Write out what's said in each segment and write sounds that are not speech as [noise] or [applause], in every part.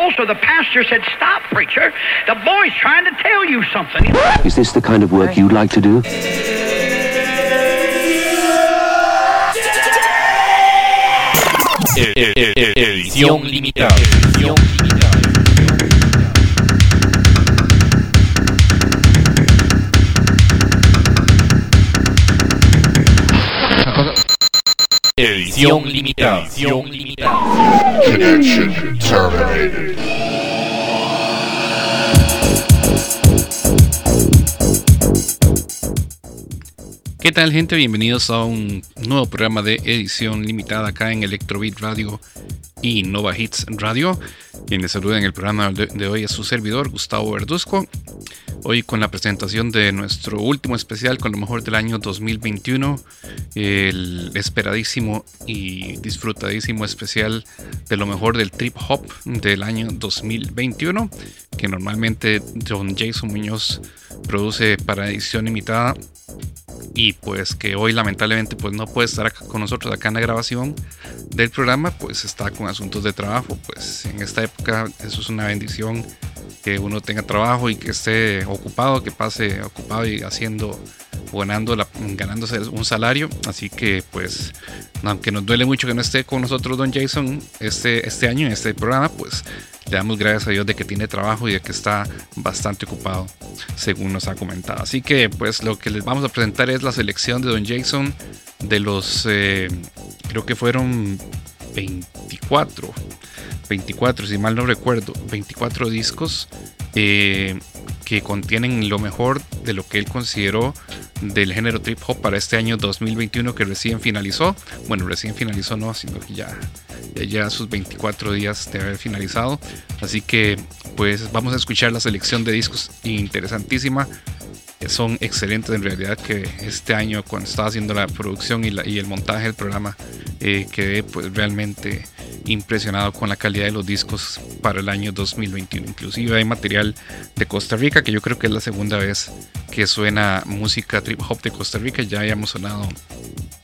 Also, the pastor said, Stop, preacher. The boy's trying to tell you something. Is this the kind of work you'd like to do? Edición limitada. Edición limitada. Edición limitada. Edición limitada. Connection terminated. ¿Qué tal gente? Bienvenidos a un nuevo programa de edición limitada acá en Electrobeat Radio y Nova Hits Radio. Quien les saluda en el programa de, hoy es su servidor Gustavo Verduzco. Hoy con la presentación de nuestro último especial con lo mejor del año 2021, el esperadísimo y disfrutadísimo especial de lo mejor del trip hop del año 2021, que normalmente John Jason Muñoz produce para edición limitada y pues que hoy lamentablemente pues no puede estar acá con nosotros acá en la grabación del programa pues está con asuntos de trabajo pues en esta época eso es una bendición que uno tenga trabajo y que esté ocupado que pase ocupado y haciendo ganando la, ganándose un salario así que pues aunque nos duele mucho que no esté con nosotros don Jason este, este año en este programa pues le damos gracias a Dios de que tiene trabajo y de que está bastante ocupado, según nos ha comentado. Así que, pues, lo que les vamos a presentar es la selección de Don Jason de los, eh, creo que fueron 24, 24, si mal no recuerdo, 24 discos eh, que contienen lo mejor de lo que él consideró del género trip hop para este año 2021 que recién finalizó. Bueno, recién finalizó no, sino que ya, ya, ya sus 24 días de haber finalizado. Así que pues vamos a escuchar la selección de discos interesantísima. Son excelentes en realidad que este año cuando estaba haciendo la producción y, el montaje del programa eh, quedé pues realmente impresionado con la calidad de los discos para el año 2021. Inclusive hay material de Costa Rica, que yo creo que es la segunda vez que suena música trip hop de Costa Rica. Ya habíamos sonado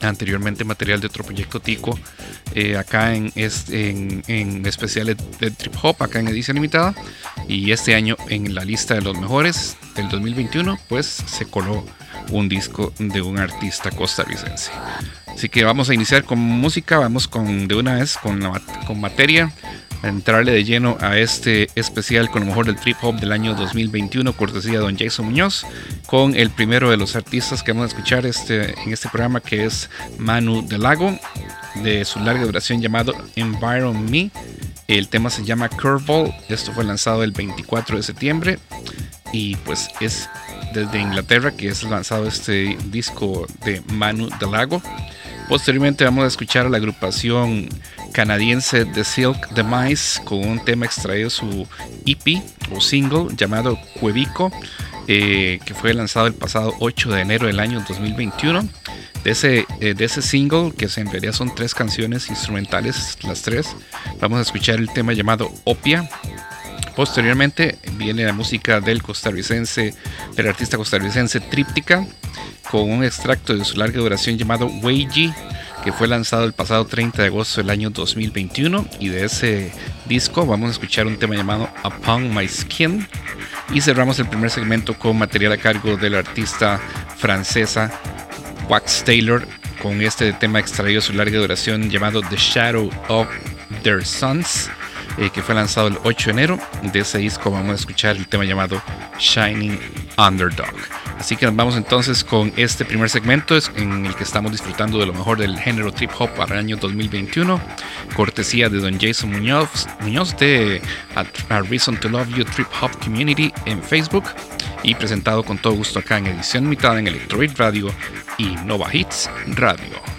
anteriormente material de otro proyecto Tico, eh, acá en, en, en, especiales de trip hop, acá en edición limitada. Y este año en la lista de los mejores del 2021, pues se coló un disco de un artista costarricense. Así que vamos a iniciar con música, vamos con de una vez con, la, con materia, a entrarle de lleno a este especial con lo mejor del trip hop del año 2021, cortesía de Don Jason Muñoz, con el primero de los artistas que vamos a escuchar este, en este programa que es Manu Del Lago, de su larga duración llamado Environ Me. El tema se llama Curveball, esto fue lanzado el 24 de septiembre. Y pues es desde Inglaterra que es lanzado este disco de Manu Del Lago. Posteriormente vamos a escuchar a la agrupación canadiense The Silk The Mice con un tema extraído de su EP o single llamado Cuevico, eh, que fue lanzado el pasado 8 de enero del año 2021. De ese, eh, de ese single, que en realidad son tres canciones instrumentales, las tres, vamos a escuchar el tema llamado Opia. Posteriormente viene la música del costarricense, del artista costarricense Tríptica, con un extracto de su larga duración llamado Weiji, que fue lanzado el pasado 30 de agosto del año 2021. Y de ese disco vamos a escuchar un tema llamado Upon My Skin. Y cerramos el primer segmento con material a cargo de la artista francesa Wax Taylor, con este tema extraído su larga duración llamado The Shadow of Their Sons. Eh, que fue lanzado el 8 de enero. De ese disco vamos a escuchar el tema llamado Shining Underdog. Así que nos vamos entonces con este primer segmento en el que estamos disfrutando de lo mejor del género trip hop para el año 2021. Cortesía de Don Jason Muñoz, Muñoz de A, Reason to Love You Trip Hop Community en Facebook. Y presentado con todo gusto acá en edición limitada en Electroid Radio y Nova Hits Radio.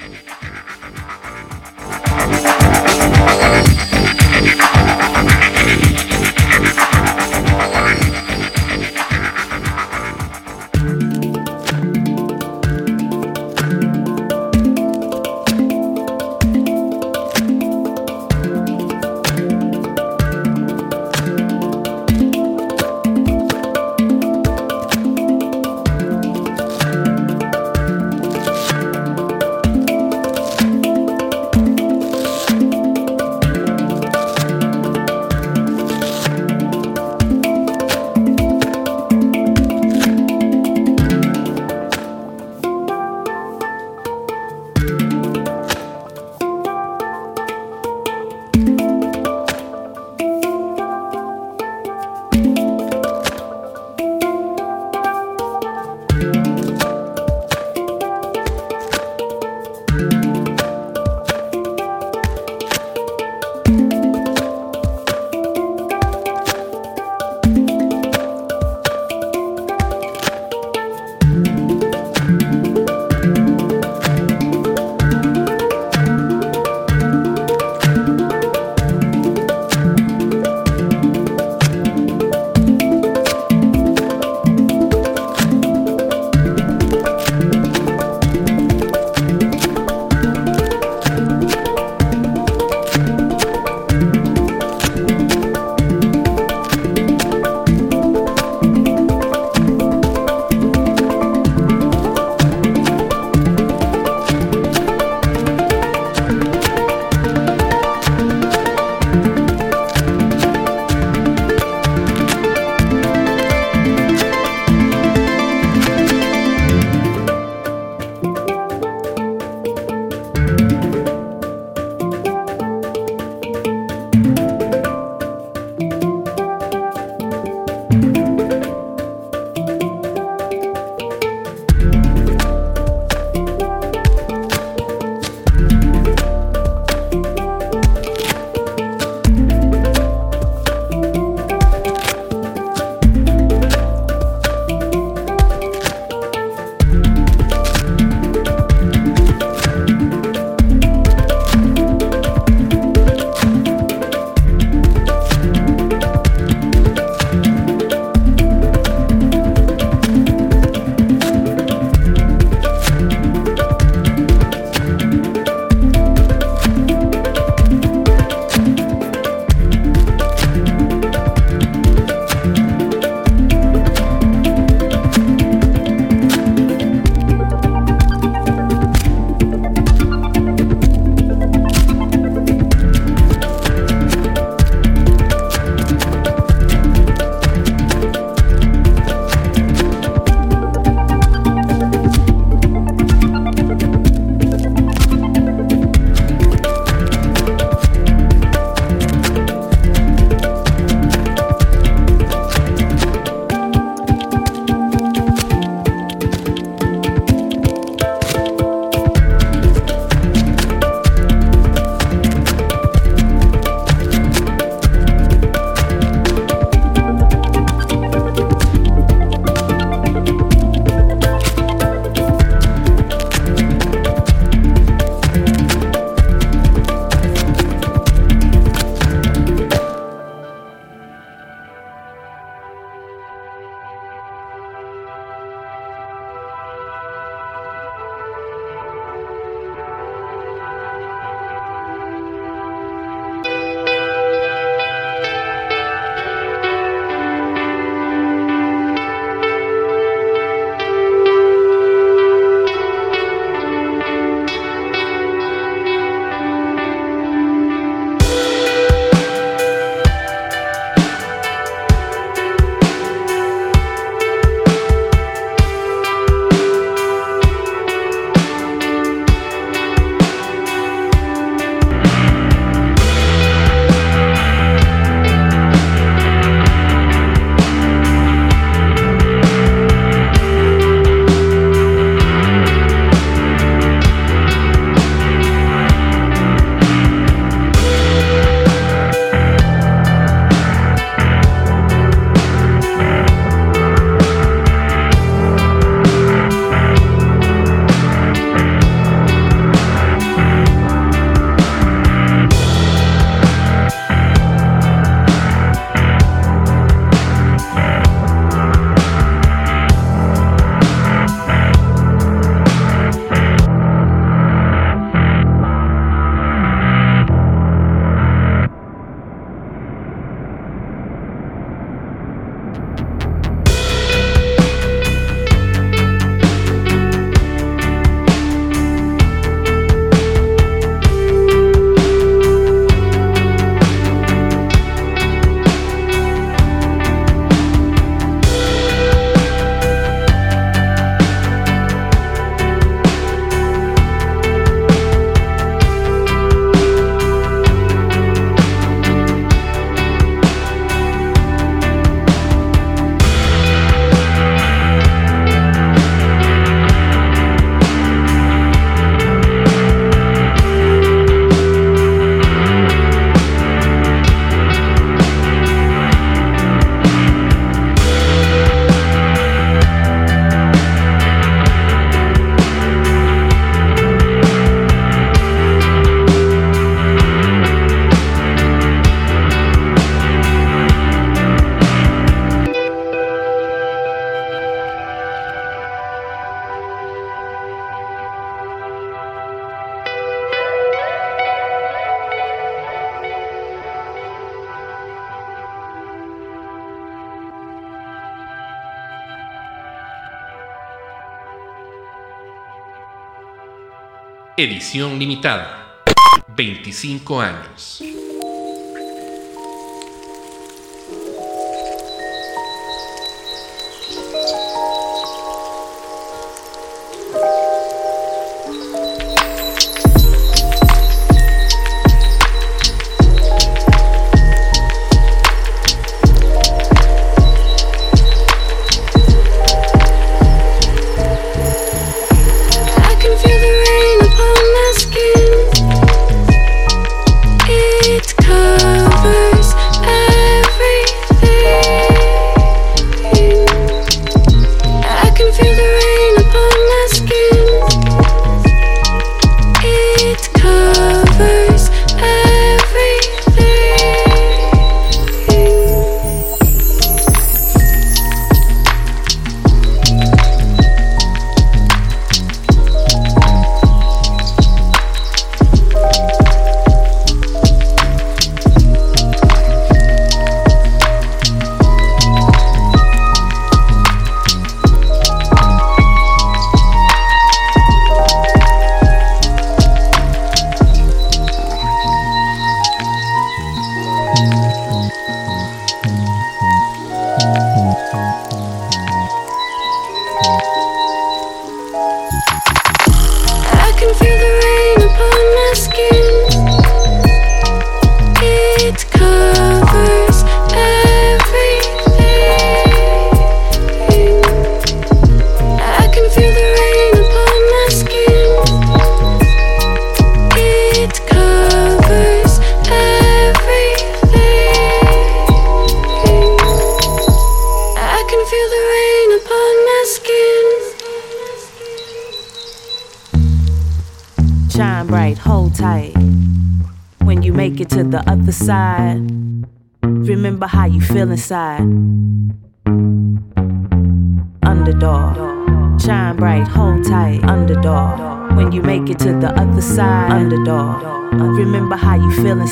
Edición limitada. 25 años.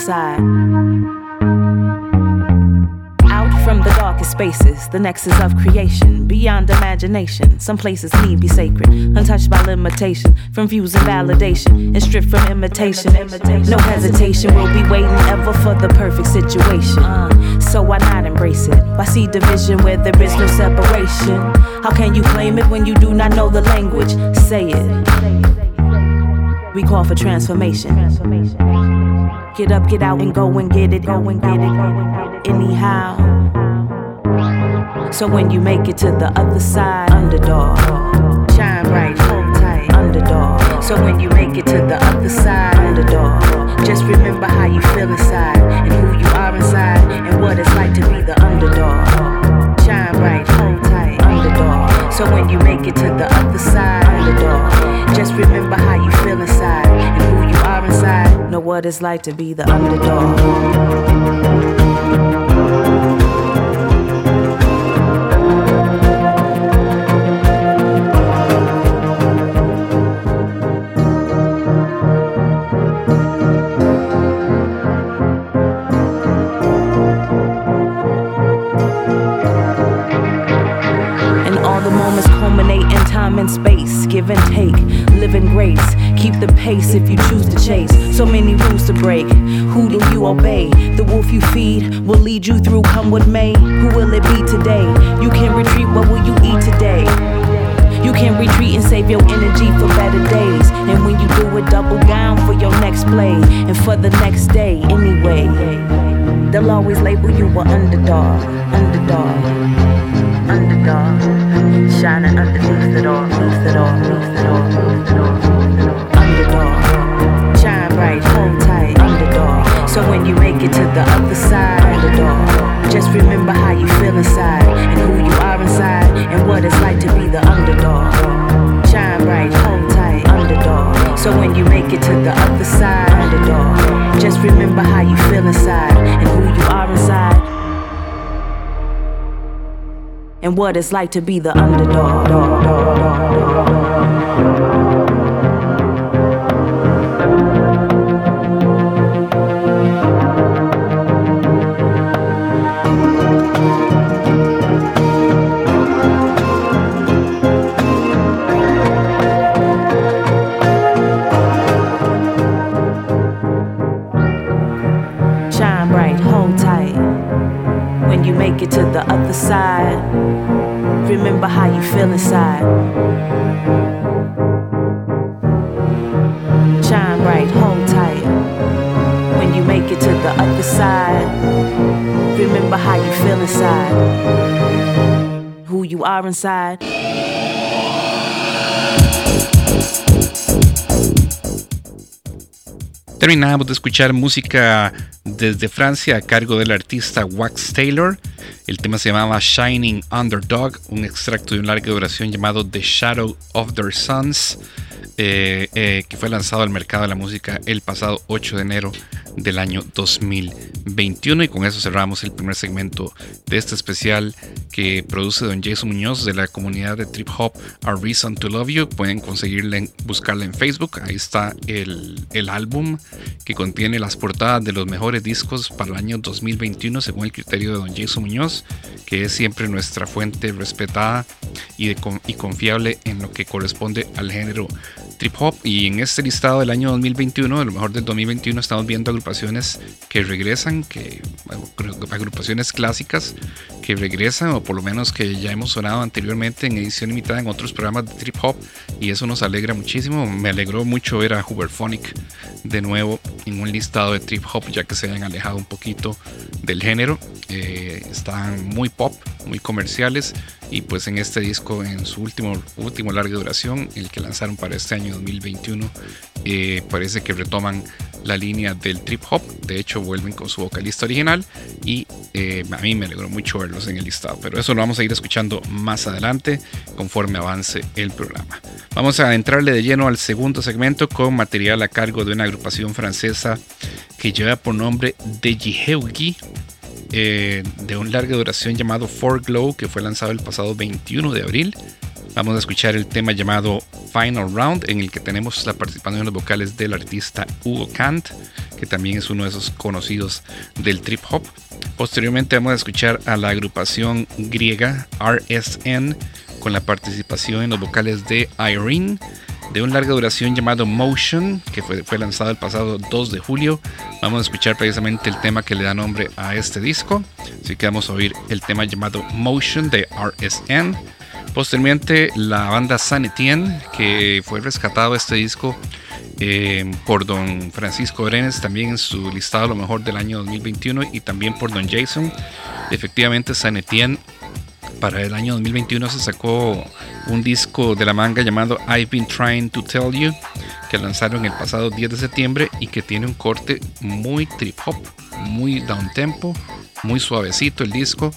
Out from the darkest spaces, the nexus of creation, beyond imagination. Some places need be sacred, untouched by limitation, from views and validation, and stripped from imitation. No hesitation, we'll be waiting ever for the perfect situation. So why not embrace it? Why see division where there is no separation? How can you claim it when you do not know the language? Say it. We call for transformation. Get up, get out, and go and get it, go and get it. Anyhow. So when you make it to the other side, underdog. Shine bright, hold tight, underdog. So when you make it to the other side, underdog. Just remember how you feel inside, and who you are inside, and what it's like to be the underdog. Shine bright, hold tight, underdog. So when you make it to the other side, underdog. Just remember how you feel inside, inside. Know what it's like to be the underdog. To break. Who do you obey? The wolf you feed will lead you through, come what may. Who will it be today? You can retreat, what will you eat today? You can retreat and save your energy for better days. And when you do it, double down for your next play and for the next day anyway. They'll always label you an underdog, underdog, underdog. Shining underneath it all, underneath it all, underneath it all, underneath it all. Underdog. So when you make it to the other side, underdog. Just remember how you feel inside and who you are inside and what it's like to be the underdog. Shine bright, hold tight, underdog. So when you make it to the other side, underdog. Just remember how you feel inside and who you are inside. And what it's like to be the underdog. Remember how you feel inside. Shine bright, hold tight. When you make it to the other side, remember how you feel inside. Who you are inside. Terminamos de escuchar música desde Francia a cargo del artista Wax Taylor. El tema se llamaba Shining Underdog, un extracto de un larga duración llamado The Shadow of Their Sons, eh, eh, que fue lanzado al mercado de la música el pasado 8 de enero del año 2021 y con eso cerramos el primer segmento de este especial que produce don Jason Muñoz de la comunidad de Trip Hop A Reason to Love You. Pueden conseguirla en, buscarla en Facebook. Ahí está el, el álbum que contiene las portadas de los mejores discos para el año 2021 según el criterio de don Jason Muñoz que es siempre nuestra fuente respetada y, de, y confiable en lo que corresponde al género trip hop y en este listado del año 2021, de lo mejor del 2021, estamos viendo agrupaciones que regresan, que agrupaciones clásicas que regresan o por lo menos que ya hemos sonado anteriormente en edición limitada en otros programas de trip hop y eso nos alegra muchísimo. Me alegró mucho ver a Huberphonic de nuevo en un listado de trip hop ya que se han alejado un poquito del género. Eh, están muy pop, muy comerciales y pues en este disco en su último, último larga duración, el que lanzaron para este año 2021, eh, parece que retoman la línea del trip hop, de hecho vuelven con su vocalista original y eh, a mí me alegró mucho verlos en el listado, pero eso lo vamos a ir escuchando más adelante conforme avance el programa. Vamos a entrarle de lleno al segundo segmento con material a cargo de una agrupación francesa que lleva por nombre Dejiheugi eh, de un larga duración llamado For Glow que fue lanzado el pasado 21 de abril. Vamos a escuchar el tema llamado Final Round en el que tenemos la participación en los vocales del artista Hugo Kant, que también es uno de esos conocidos del trip hop. Posteriormente vamos a escuchar a la agrupación griega RSN con la participación en los vocales de Irene de un larga duración llamado Motion, que fue, fue, lanzado el pasado 2 de julio. Vamos a escuchar precisamente el tema que le da nombre a este disco. Así que vamos a oír el tema llamado Motion de RSN. Posteriormente, la banda San Etienne, que fue rescatado este disco eh, por don Francisco Brenes, también en su listado lo mejor del año 2021, y también por don Jason. Efectivamente, San Etienne para el año 2021 se sacó un disco de la manga llamado I've Been Trying to Tell You, que lanzaron el pasado 10 de septiembre y que tiene un corte muy trip hop, muy down tempo, muy suavecito el disco.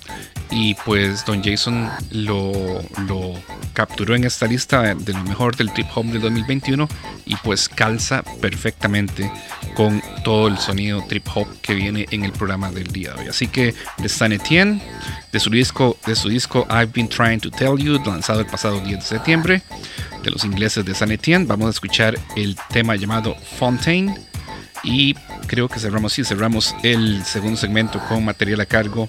Y pues Don Jason lo, lo capturó en esta lista de lo mejor del trip hop del 2021 y pues calza perfectamente con todo el sonido trip hop que viene en el programa del día de hoy. Así que de San Etienne, de su disco, de su disco I've Been Trying to Tell You, lanzado el pasado 10 de septiembre, de los ingleses de San Etienne, vamos a escuchar el tema llamado Fontaine y creo que cerramos, sí, cerramos el segundo segmento con material a cargo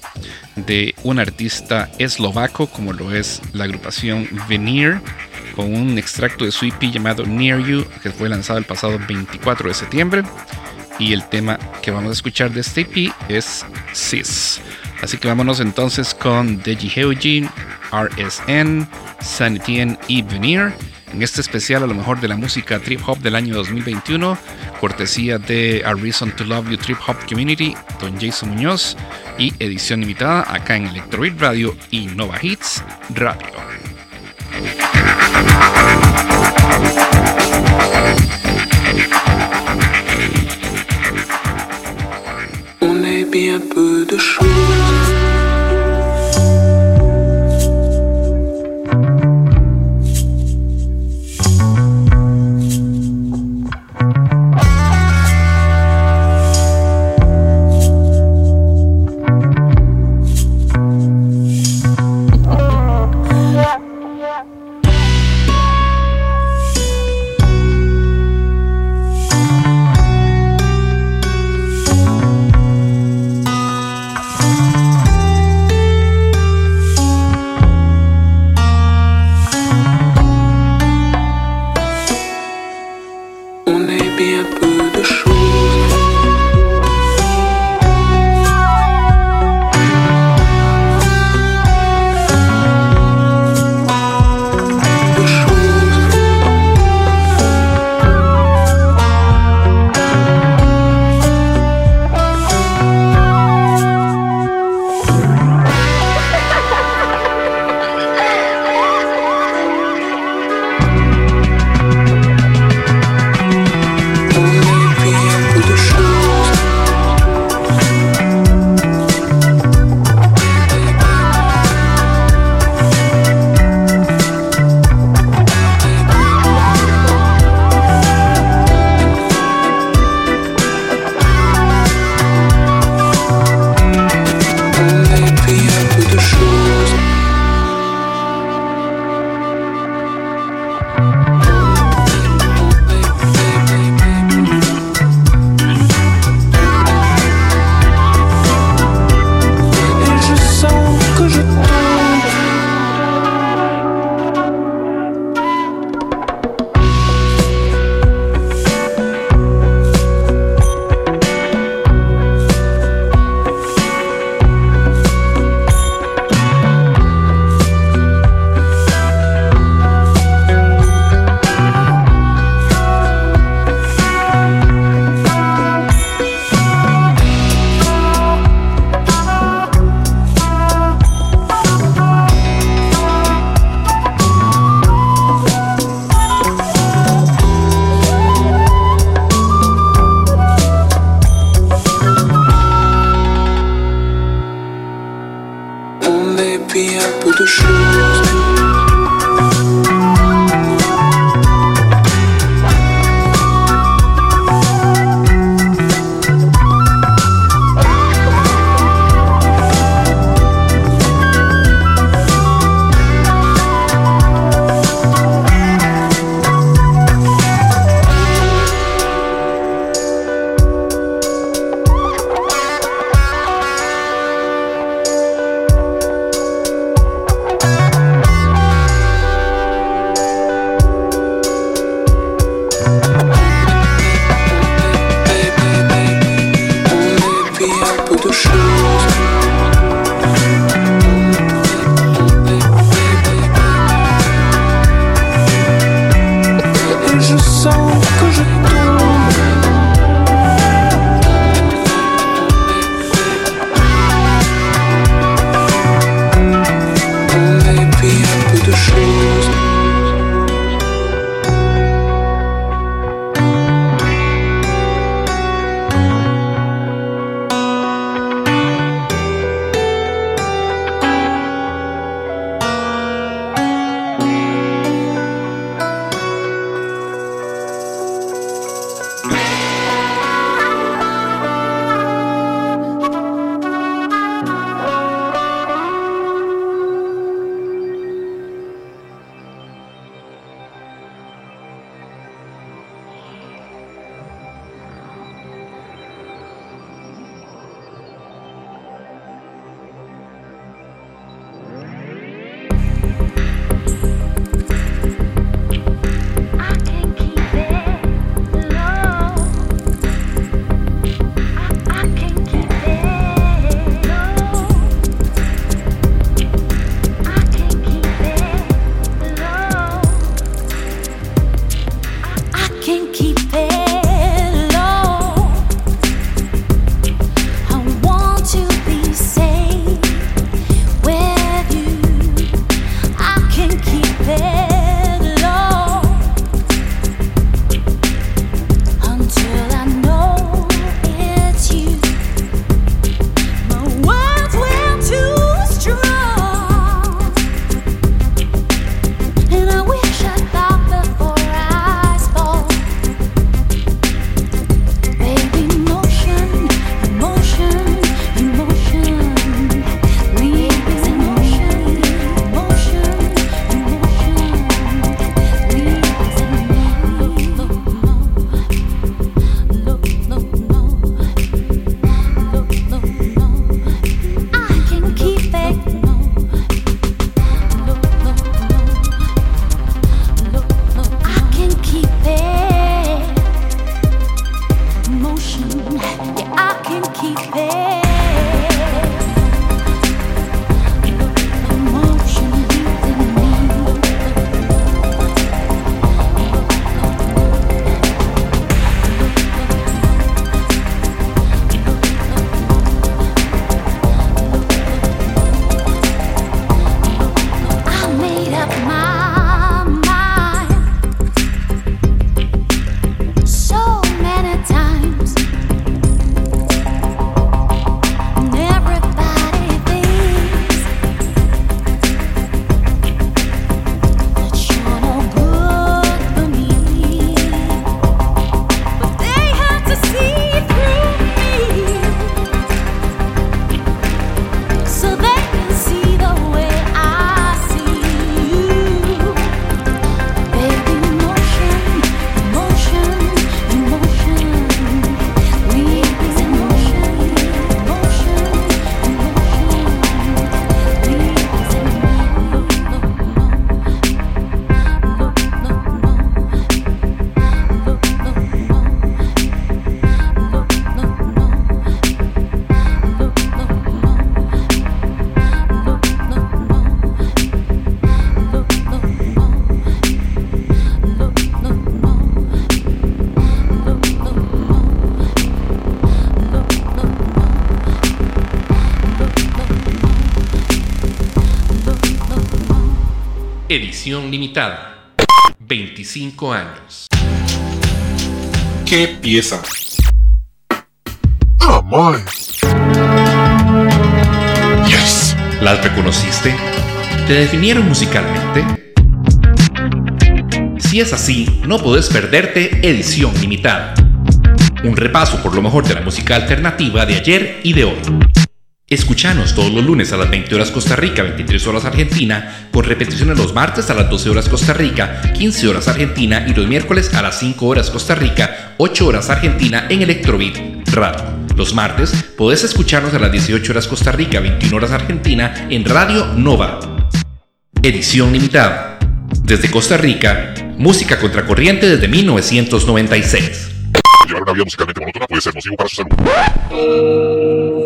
de un artista eslovaco, como lo es la agrupación Veneer, con un extracto de su EP llamado Near You, que fue lanzado el pasado 24 de septiembre. Y el tema que vamos a escuchar de este EP es Sis. Así que vámonos entonces con Deji Heujin, RSN, Sanitien y Veneer en este especial a lo mejor de la música trip hop del año 2021, cortesía de A Reason to Love You Trip Hop Community, Don Jason Muñoz y edición limitada acá en Electrobeat Radio y Nova Hits Radio. Edición limitada. 25 años. ¿Qué pieza? My. Yes. ¿Las reconociste? ¿Te definieron musicalmente? Si es así, no podés perderte Edición Limitada. Un repaso por lo mejor de la música alternativa de ayer y de hoy. Escuchanos todos los lunes a las 20 horas Costa Rica, 23 horas Argentina, con repeticiones los martes a las 12 horas Costa Rica, 15 horas Argentina y los miércoles a las 5 horas Costa Rica, 8 horas Argentina en Electrobit Radio. Los martes podés escucharnos a las 18 horas Costa Rica, 21 horas Argentina en Radio Nova. Edición limitada. Desde Costa Rica, música contracorriente desde 1996. Llevar una vida musicalmente puede ser nocivo para su salud.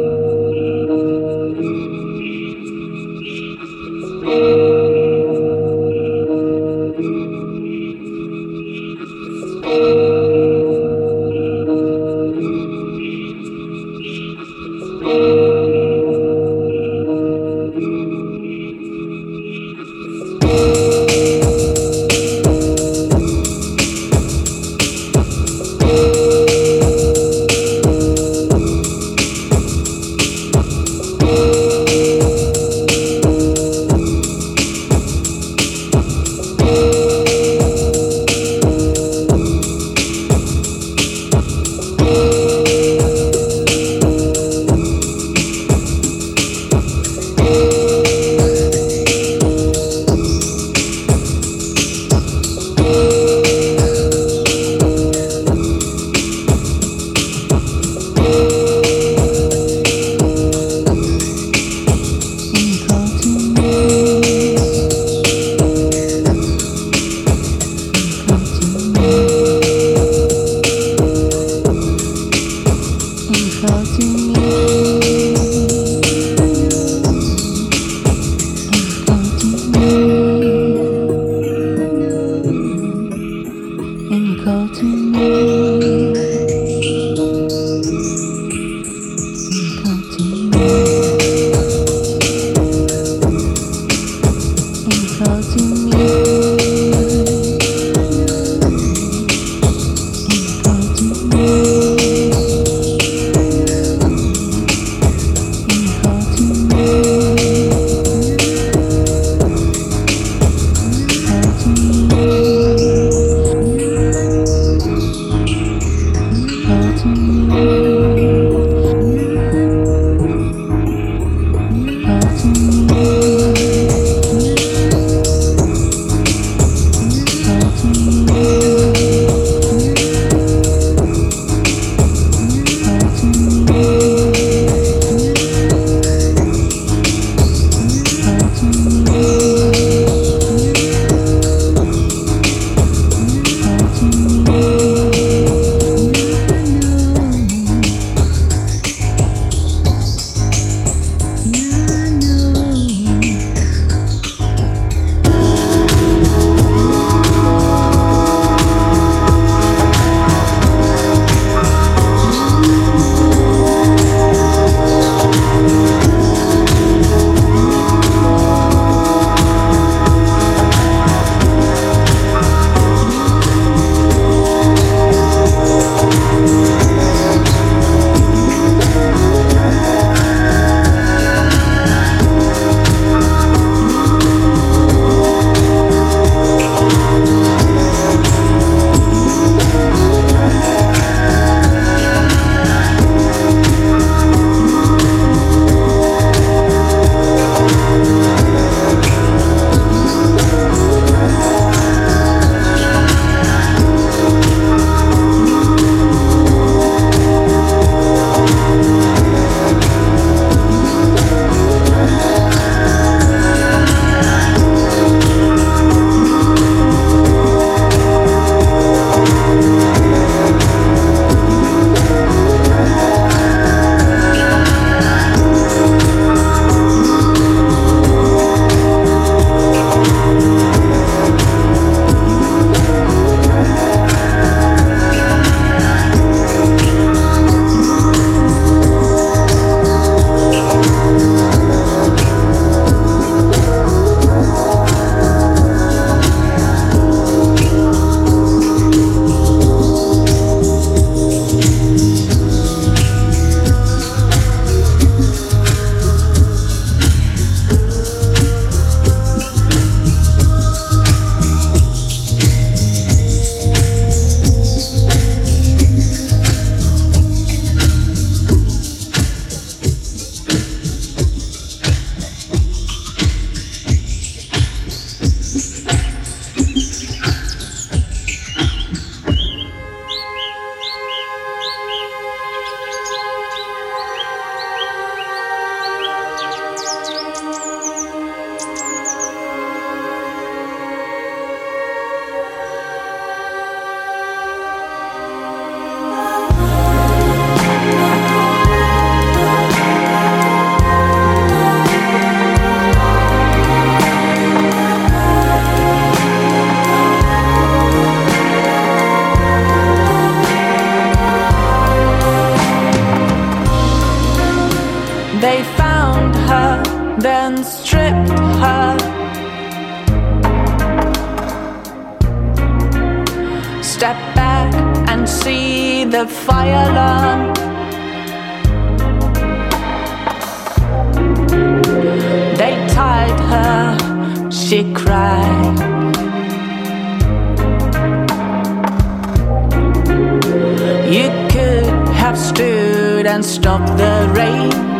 You could have stood and stopped the rain.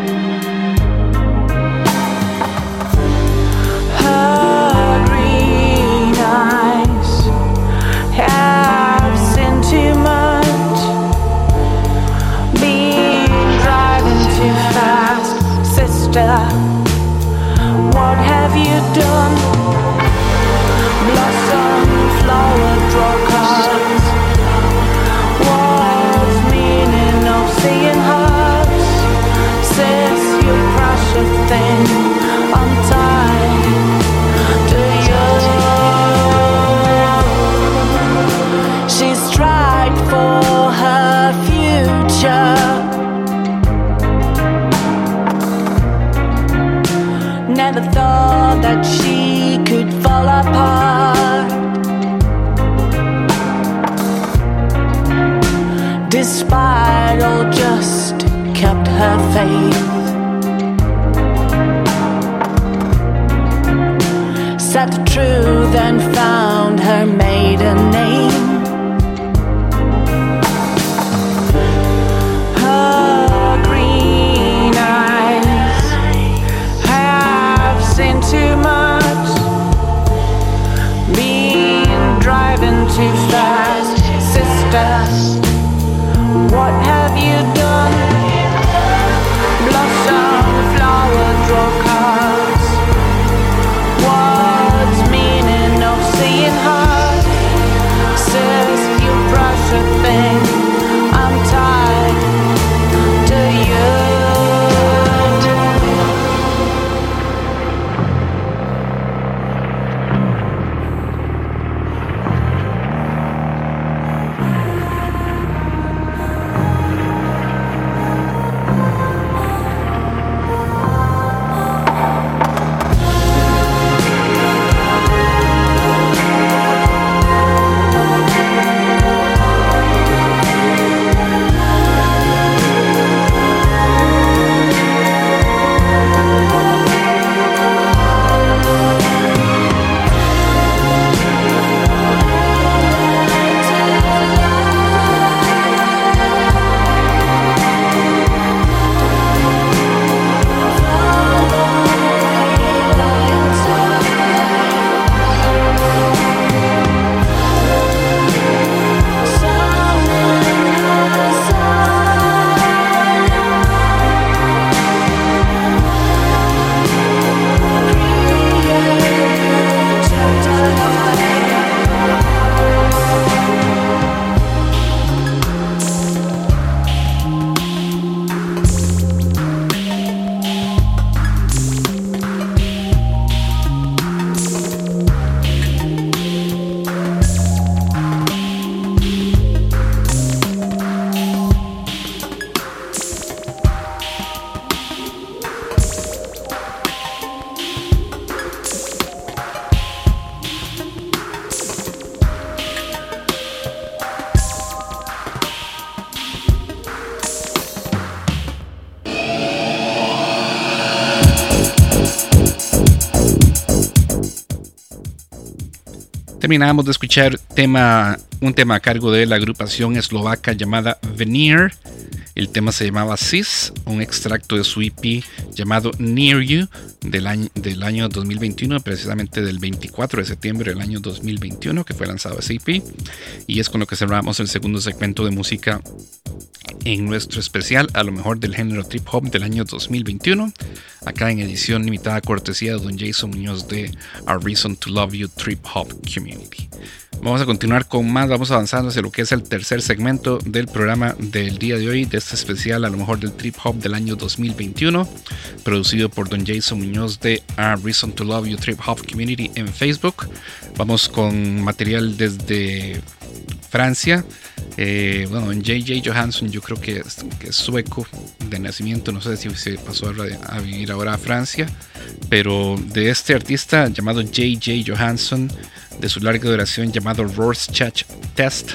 true, then found her man. Terminamos de escuchar tema, un tema a cargo de la agrupación eslovaca llamada Veneer. El tema se llamaba Cis, un extracto de su EP llamado Near You del año, del año 2021, precisamente del 24 de septiembre del año 2021, que fue lanzado ese EP. Y es con lo que cerramos el segundo segmento de música en nuestro especial, a lo mejor del género trip hop del año 2021, acá en edición limitada cortesía de Don Jason Muñoz de A Reason to Love You Trip Hop Community. Vamos a continuar con más, vamos avanzando hacia lo que es el tercer segmento del programa del día de hoy, de este especial, a lo mejor del trip hop del año 2021, producido por Don Jason Muñoz de A Reason to Love You Trip Hop Community en Facebook. Vamos con material desde Francia. Eh, bueno, en JJ Johansson yo creo que es, sueco de nacimiento, no sé si se pasó a, a, vivir ahora a Francia, pero de este artista llamado J.J. Johansson, de su larga duración llamado Rorschach Test,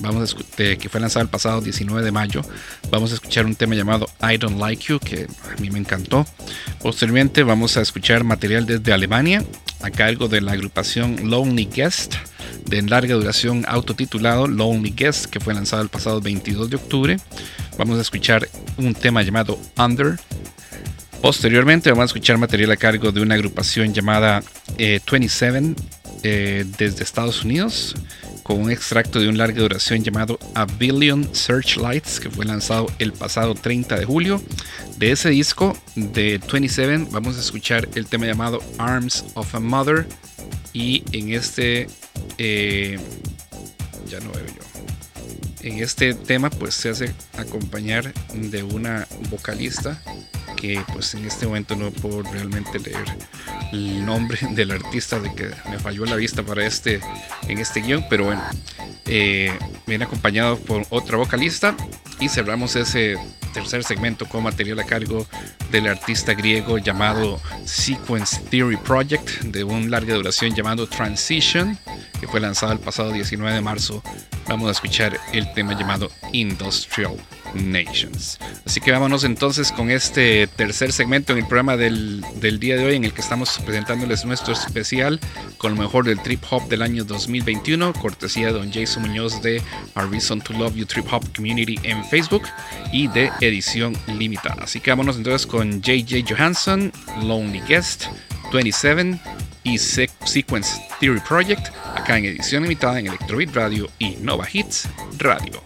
vamos a que fue lanzado el pasado 19 de mayo. Vamos a escuchar un tema llamado I Don't Like You, que a mí me encantó. Posteriormente vamos a escuchar material desde Alemania, a cargo de la agrupación Lonely Guest, de larga duración autotitulado Lonely Guest, que fue lanzado el pasado 22 de octubre. Vamos a escuchar un tema llamado Under. Posteriormente vamos a escuchar material a cargo de una agrupación llamada 27 eh, eh, desde Estados Unidos con un extracto de un larga duración llamado A Billion Searchlights que fue lanzado el pasado 30 de julio. De ese disco de 27 vamos a escuchar el tema llamado Arms of a Mother y en este eh, ya no veo yo. En este tema pues se hace acompañar de una vocalista que pues en este momento no puedo realmente leer el nombre [laughs] del artista de que me falló la vista para este en este guion, pero bueno, eh, viene acompañado por otra vocalista y cerramos ese tercer segmento con material a cargo del artista griego llamado Sequence Theory Project de un larga duración llamado Transition que fue lanzado el pasado 19 de marzo. Vamos a escuchar el tema llamado Industrial Nations. Así que vámonos entonces con este tercer segmento en el programa del, del, día de hoy en el que estamos presentándoles nuestro especial con lo mejor del trip hop del año 2021, cortesía de don Jason Muñoz de Our Reason to Love You Trip Hop Community en Facebook y de edición limitada. Así que vámonos entonces con JJ Johansson, Lonely Guest, 27 y Sequence Theory Project acá en edición limitada en Electrobeat Radio y Nova Hits Radio.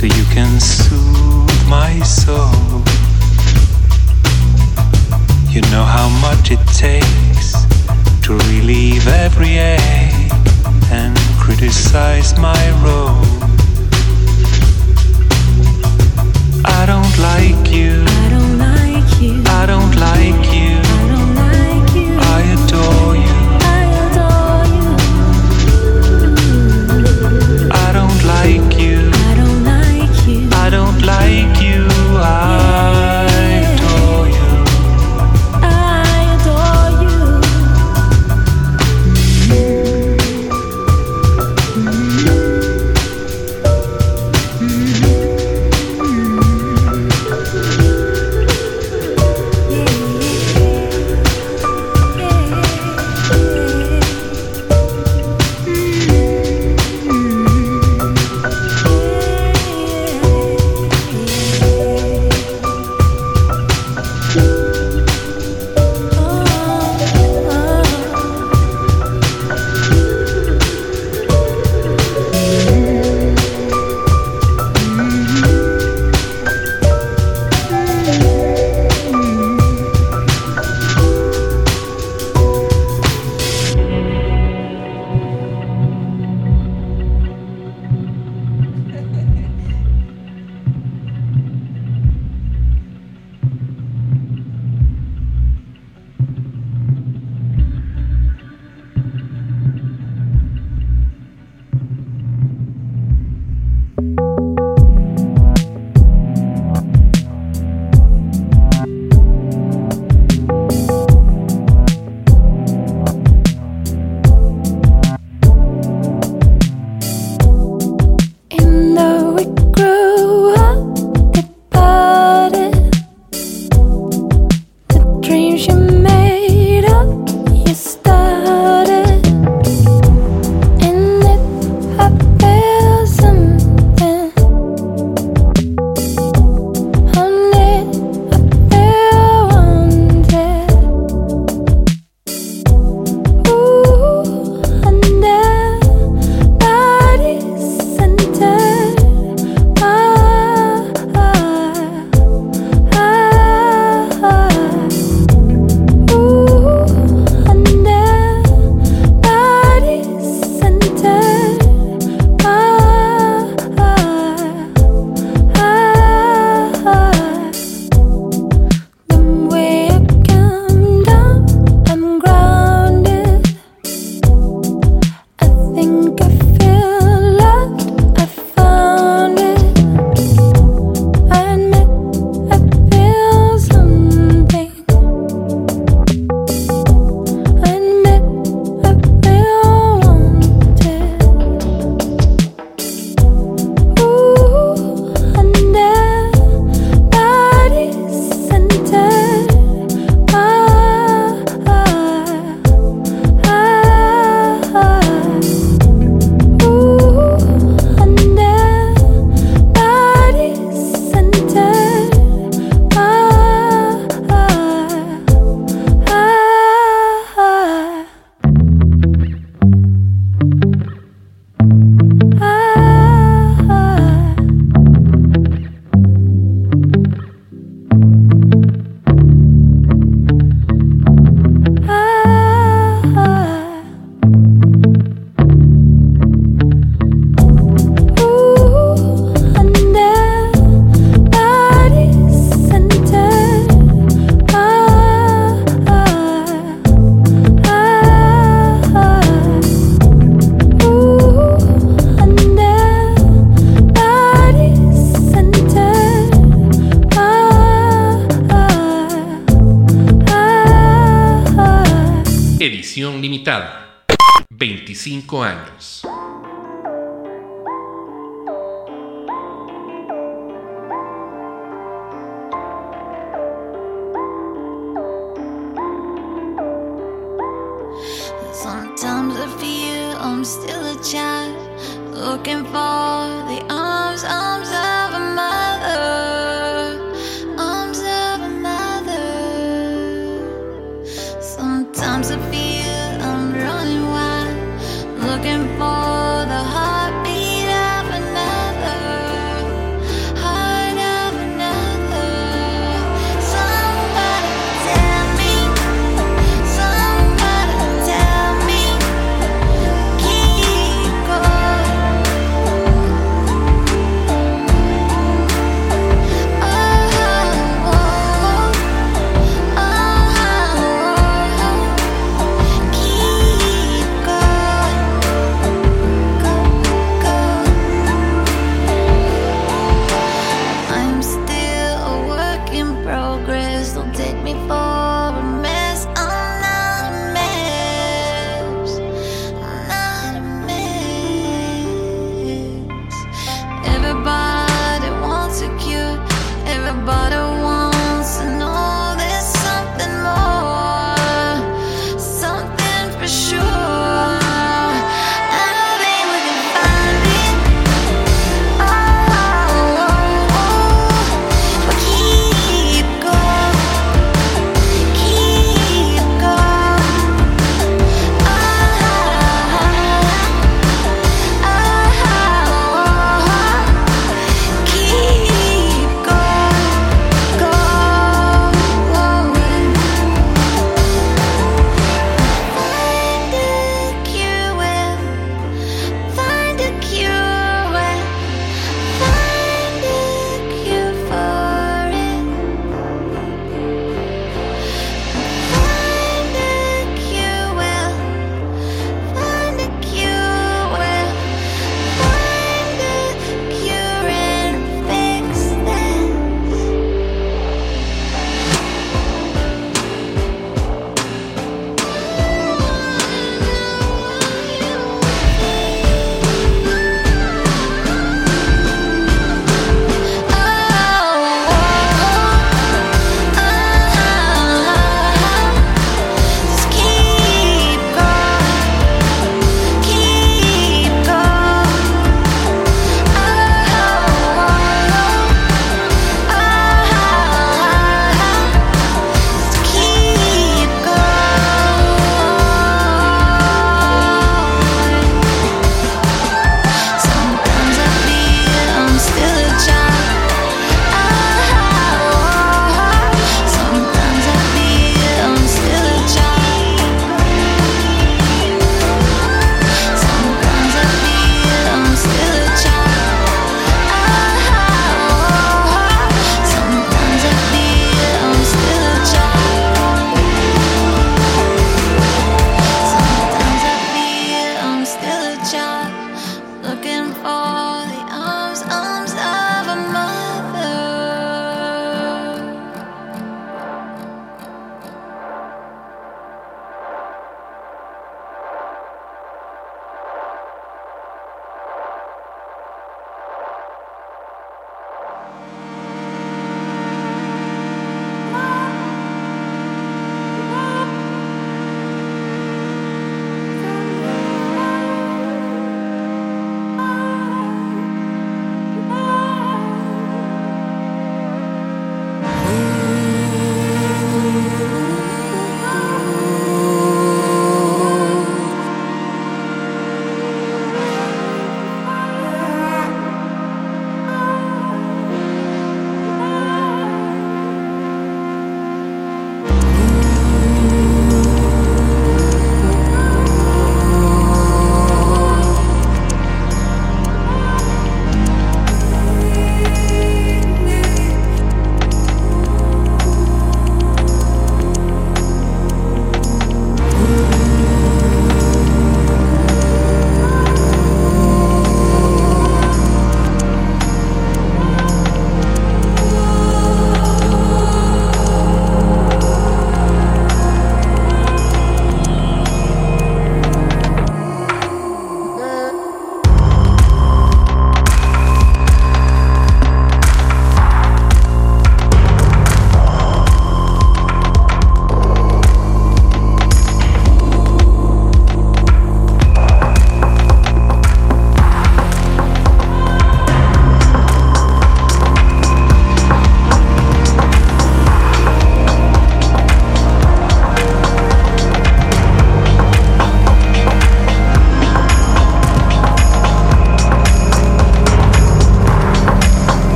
so you can soothe my soul. You know how much it takes to relieve every ache and criticize my role. I don't like you. 25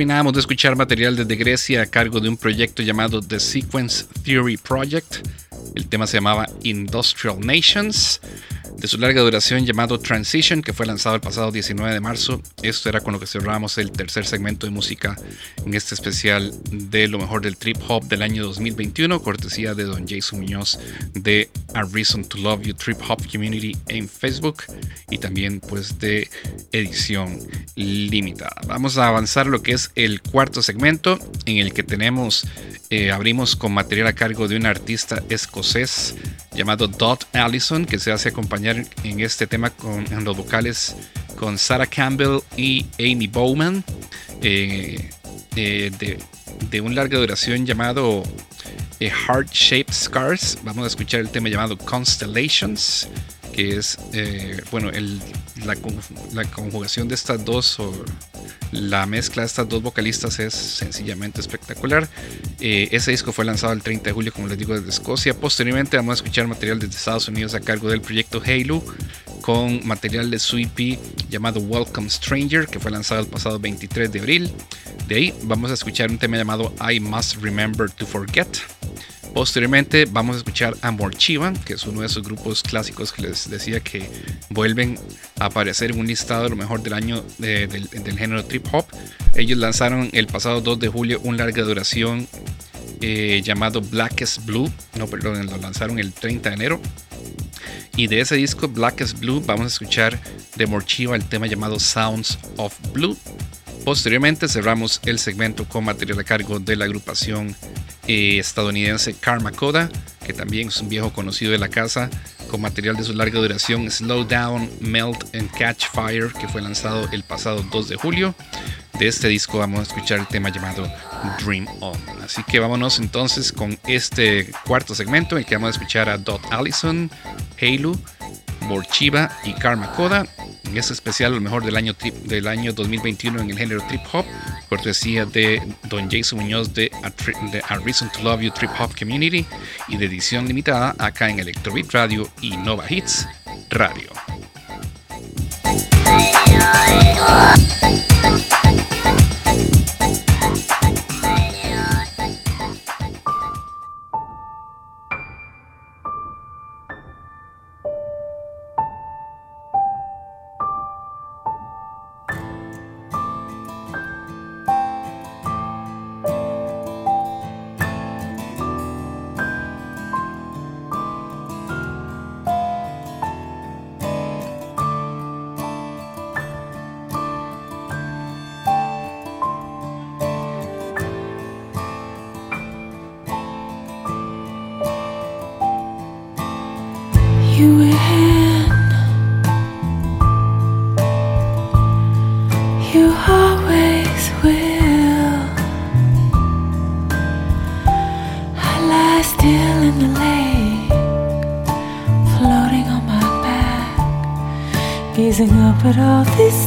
Terminábamos de escuchar material desde Grecia a cargo de un proyecto llamado The Sequence Theory Project. El tema se llamaba Industrial Nations de su larga duración llamado Transition, que fue lanzado el pasado 19 de marzo. Esto era con lo que cerramos el tercer segmento de música en este especial de lo mejor del trip hop del año 2021, cortesía de don Jason Muñoz de A Reason to Love You Trip Hop Community en Facebook y también pues de edición limitada. Vamos a avanzar lo que es el cuarto segmento en el que tenemos, eh, abrimos con material a cargo de un artista escocés llamado Dot Allison, que se hace acompañar en este tema con, los vocales con Sarah Campbell y Amy Bowman, eh, de, de un larga duración llamado eh, Heart Shaped Scars. Vamos a escuchar el tema llamado Constellations, que es, eh, bueno, la, la conjugación de estas dos o la mezcla de estas dos vocalistas es sencillamente espectacular. Eh, ese disco fue lanzado el 30 de julio, como les digo, desde Escocia. Posteriormente vamos a escuchar material desde Estados Unidos a cargo del proyecto Halo con material de su llamado Welcome Stranger, que fue lanzado el pasado 23 de abril. De ahí vamos a escuchar un tema llamado I Must Remember to Forget. Posteriormente vamos a escuchar a Morchiva, que es uno de esos grupos clásicos que les decía que vuelven a aparecer en un listado lo mejor del año de- del, del género trip hop. Ellos lanzaron el pasado 2 de julio un larga duración eh, llamado Blackest Blue. No, perdón, lo lanzaron el 30 de enero. Y de ese disco Blackest Blue vamos a escuchar de Morchiva el tema llamado Sounds of Blue. Posteriormente cerramos el segmento con material a cargo de la agrupación eh, estadounidense Karma Coda, que también es un viejo conocido de la casa, con material de su larga duración Slow Down, Melt and Catch Fire, que fue lanzado el pasado 2 de julio. De este disco vamos a escuchar el tema llamado Dream On. Así que vámonos entonces con este cuarto segmento en el que vamos a escuchar a Dot Allison, Halo, Morchiva y Karma Koda. En este especial, lo mejor del año, trip- del año 2021 en el género trip hop, cortesía de Don Jason Muñoz de A, Tri- de A Reason to Love You Trip Hop Community y de edición limitada acá en Electrobeat Radio y Nova Hits Radio. but all this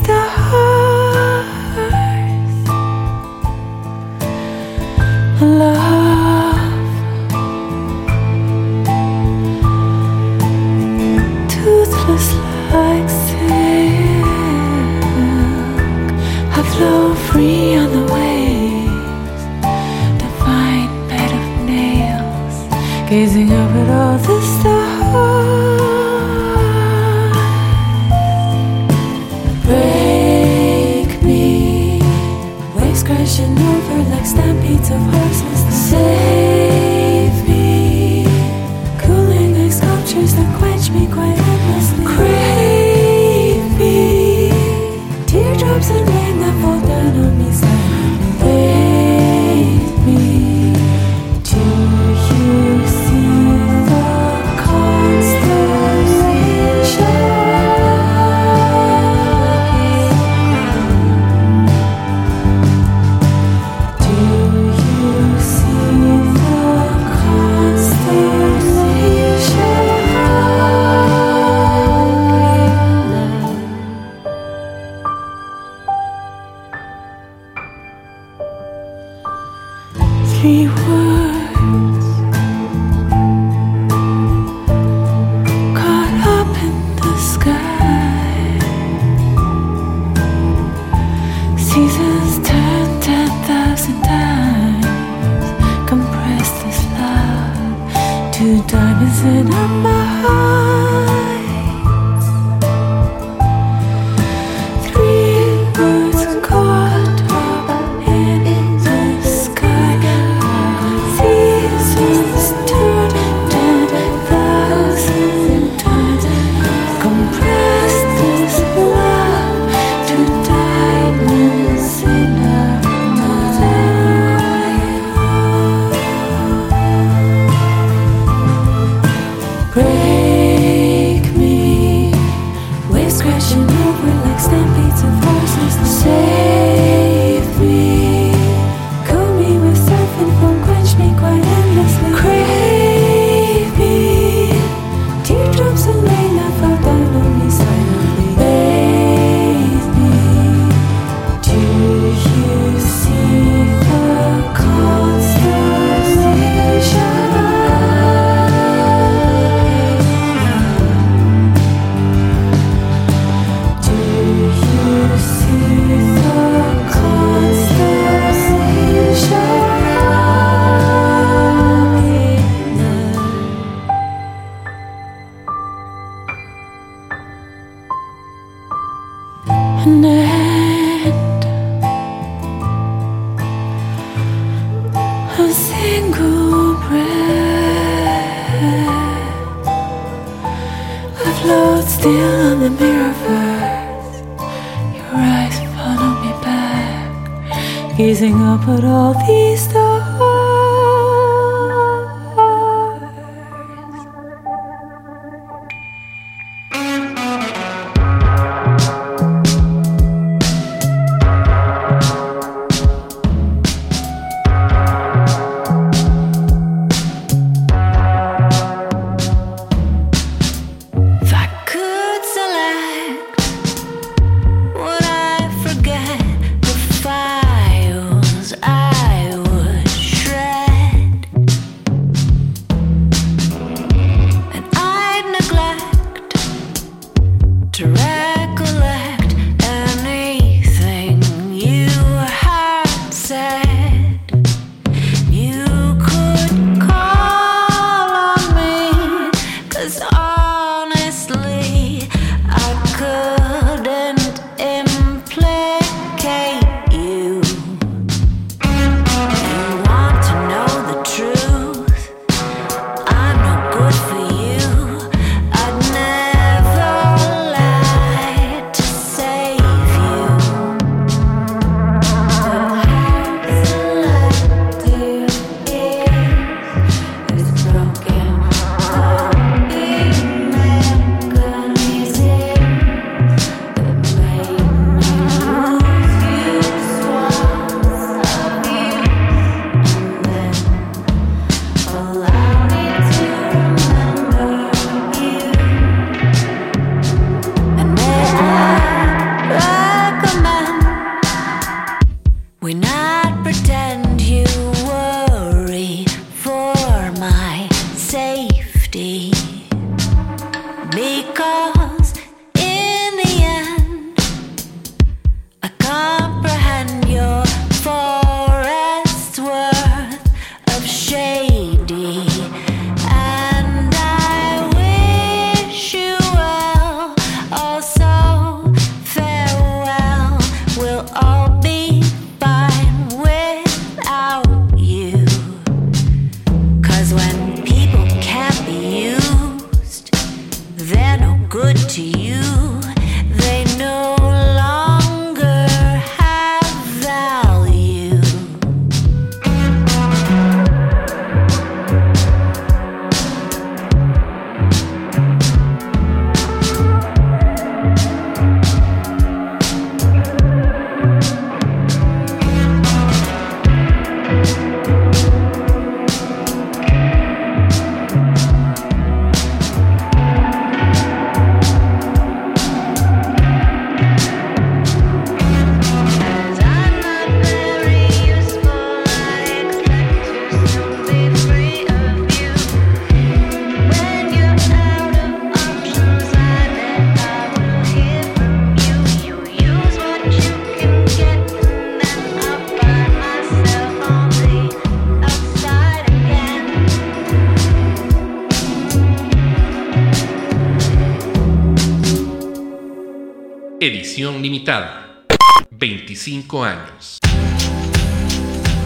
Edición limitada. 25 años.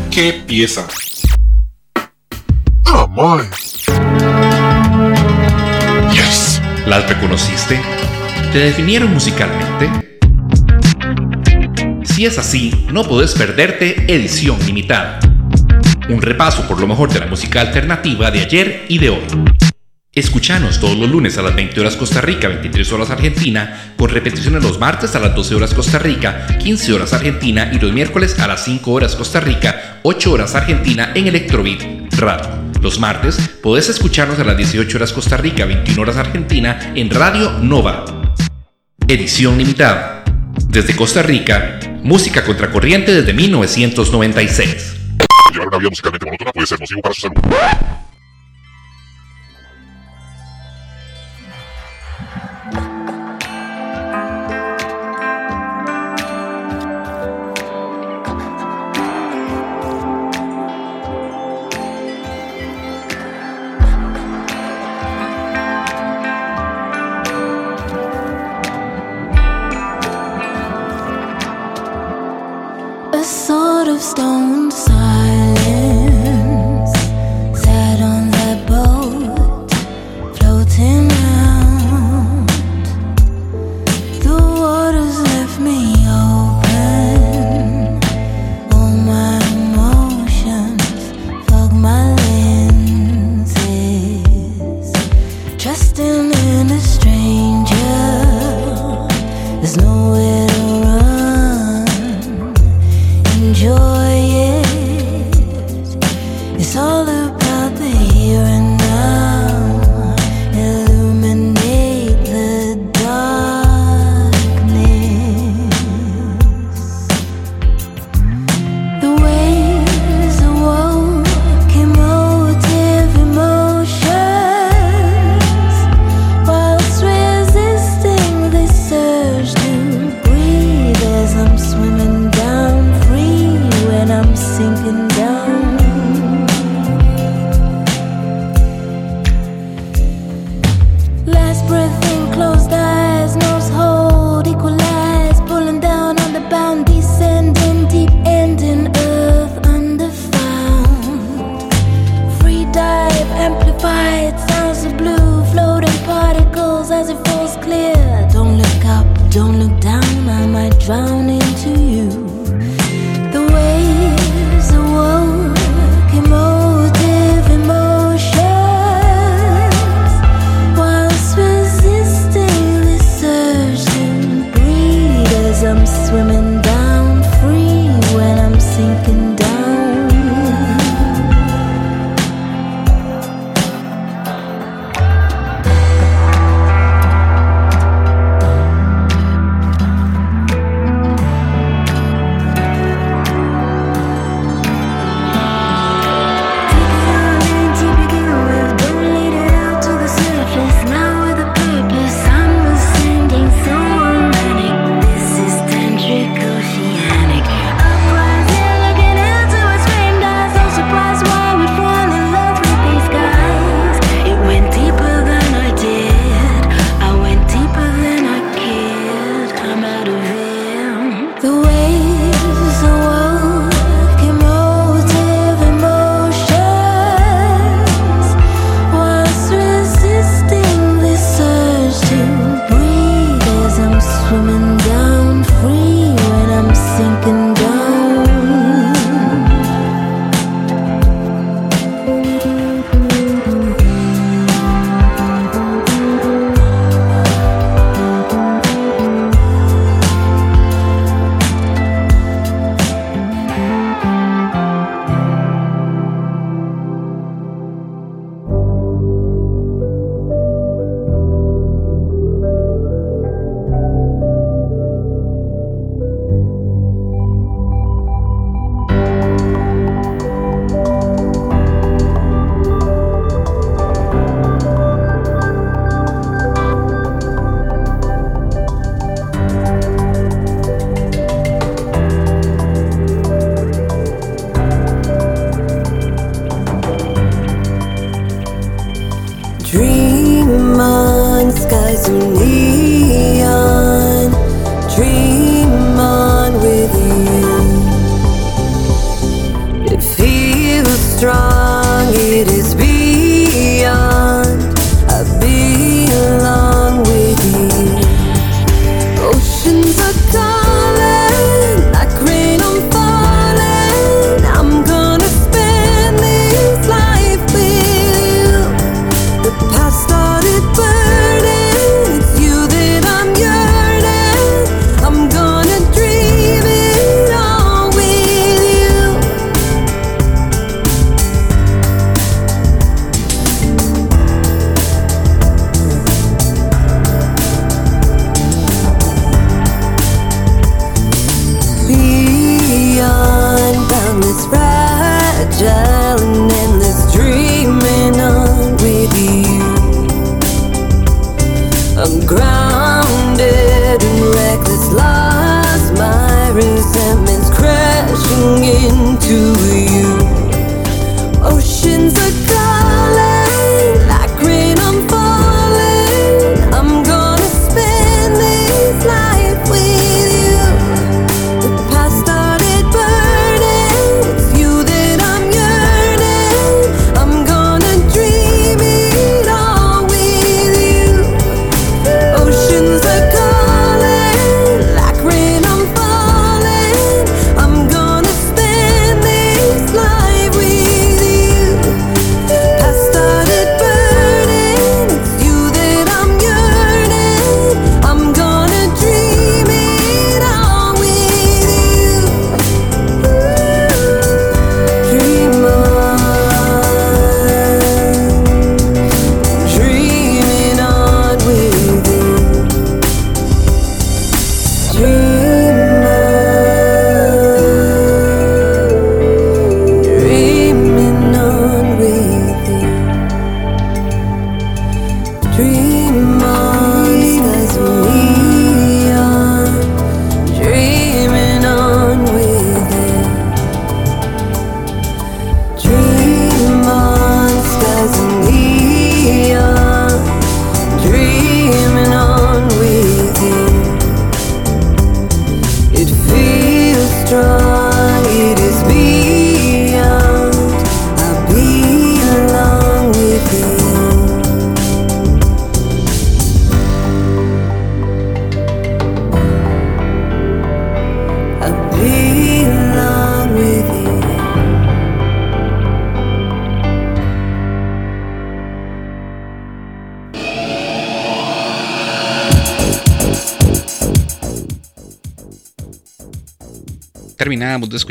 ¿Qué pieza? ¡Ah, my! ¡Yes! ¿Las reconociste? ¿Te definieron musicalmente? Si es así, no podés perderte Edición Limitada. Un repaso por lo mejor de la música alternativa de ayer y de hoy. Escuchanos todos los lunes a las 20 horas Costa Rica, 23 horas Argentina, con repeticiones los martes a las 12 horas Costa Rica, 15 horas Argentina y los miércoles a las 5 horas Costa Rica, 8 horas Argentina en Electrobeat Radio. Los martes podés escucharnos a las 18 horas Costa Rica, 21 horas Argentina en Radio Nova. Edición limitada. Desde Costa Rica, música contracorriente desde 1996. Llevar una vida musicalmente monótona puede ser para su salud.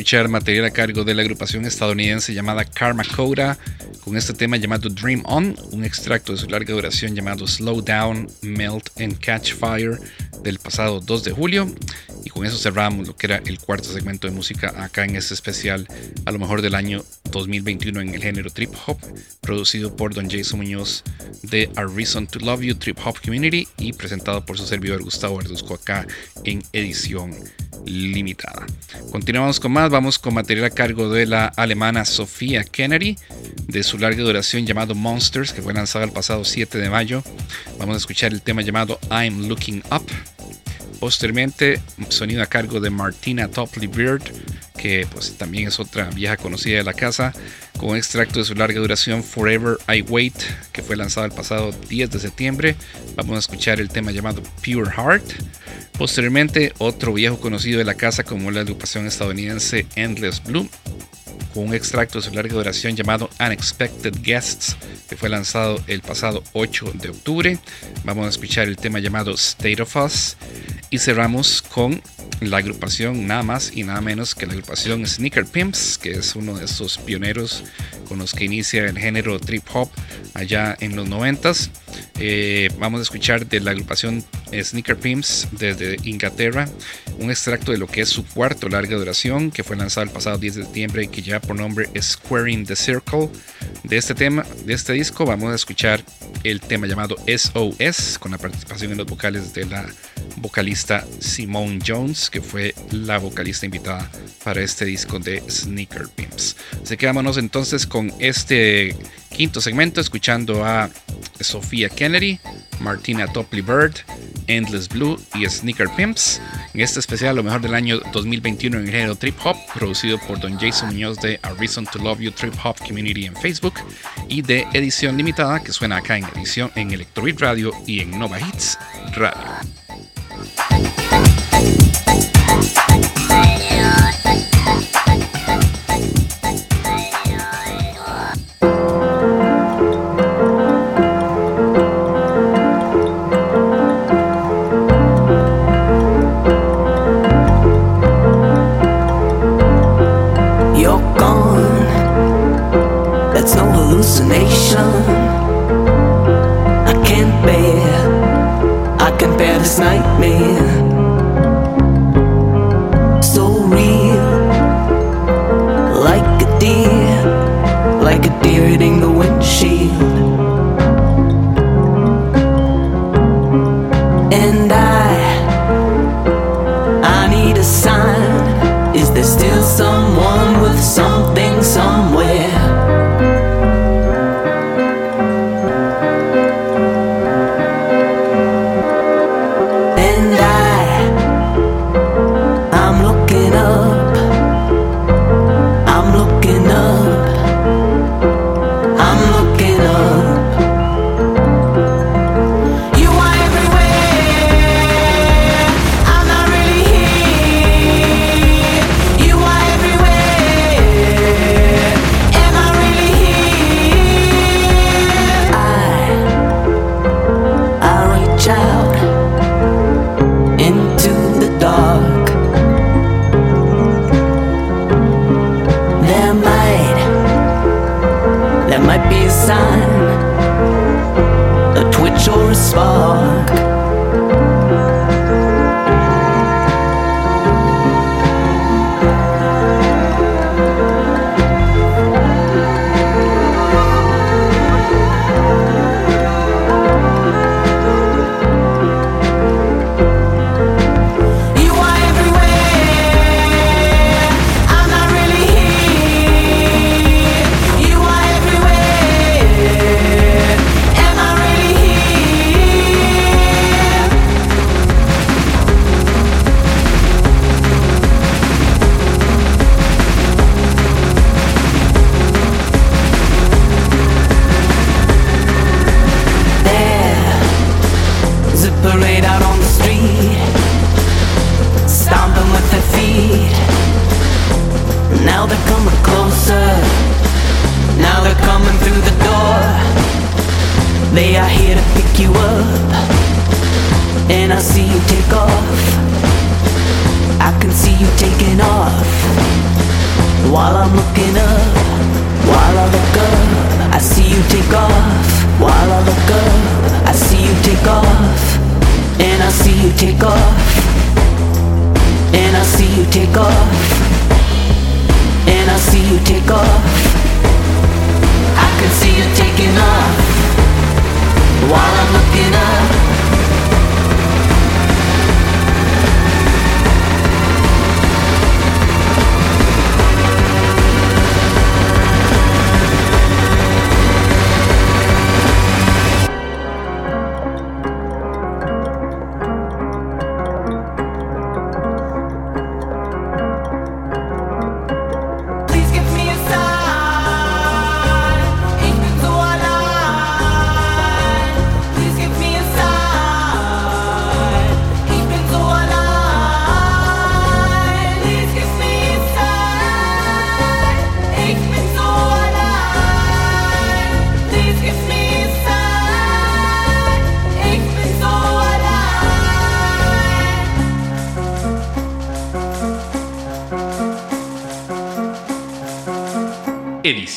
Escuchar material a cargo de la agrupación estadounidense llamada Karma Coda con este tema llamado Dream On, un extracto de su larga duración llamado Slow Down, Melt and Catch Fire del pasado 2 de julio. Y con eso cerramos lo que era el cuarto segmento de música acá en este especial, a lo mejor del año 2021 en el género trip hop, producido por Don Jason Muñoz de A Reason to Love You Trip Hop Community y presentado por su servidor Gustavo Verduzco acá en edición limitada. Continuamos con más, vamos con material a cargo de la alemana Sofía Kennedy, de su larga duración llamado Monsters, que fue lanzado el pasado 7 de mayo. Vamos a escuchar el tema llamado I'm Looking Up. Posteriormente, sonido a cargo de Martina Topley Beard, que pues también es otra vieja conocida de la casa, con un extracto de su larga duración Forever I Wait, que fue lanzado el pasado 10 de septiembre. Vamos a escuchar el tema llamado Pure Heart. Posteriormente, otro viejo conocido de la casa como la agrupación estadounidense Endless Blue, con un extracto de su larga duración llamado Unexpected Guests, que fue lanzado el pasado 8 de octubre. Vamos a escuchar el tema llamado State of Us y cerramos con la agrupación nada más y nada menos que la agrupación Sneaker Pimps, que es uno de esos pioneros con los que inicia el género trip hop allá en los 90s. Eh, vamos a escuchar de la agrupación Sneaker Pimps desde Inglaterra un extracto de lo que es su cuarto larga duración que fue lanzado el pasado 10 de septiembre y que lleva por nombre Squaring the Circle. De este tema, de este disco, vamos a escuchar el tema llamado SOS con la participación en los vocales de la vocalista Simone Jones, que fue la vocalista invitada para este disco de Sneaker Pimps. Así que vámonos entonces con este quinto segmento, escuchando a Sofía Kennedy, Martina Topley Bird, Endless Blue y Sneaker Pimps. En este especial, lo mejor del año 2021 en el género trip hop, producido por Don Jason Muñoz de A Reason to Love You Trip Hop Community en Facebook y de edición limitada que suena acá en edición en Electrobeat Radio y en Nova Hits Radio. They are here to pick you up. And I see you take off. I can see you taking off while I'm looking up. While I look up, I see you take off. While I look up, I see you take off. And I see you take off. And I see you take off. And I see you take off. I can see you taking off while I'm looking up.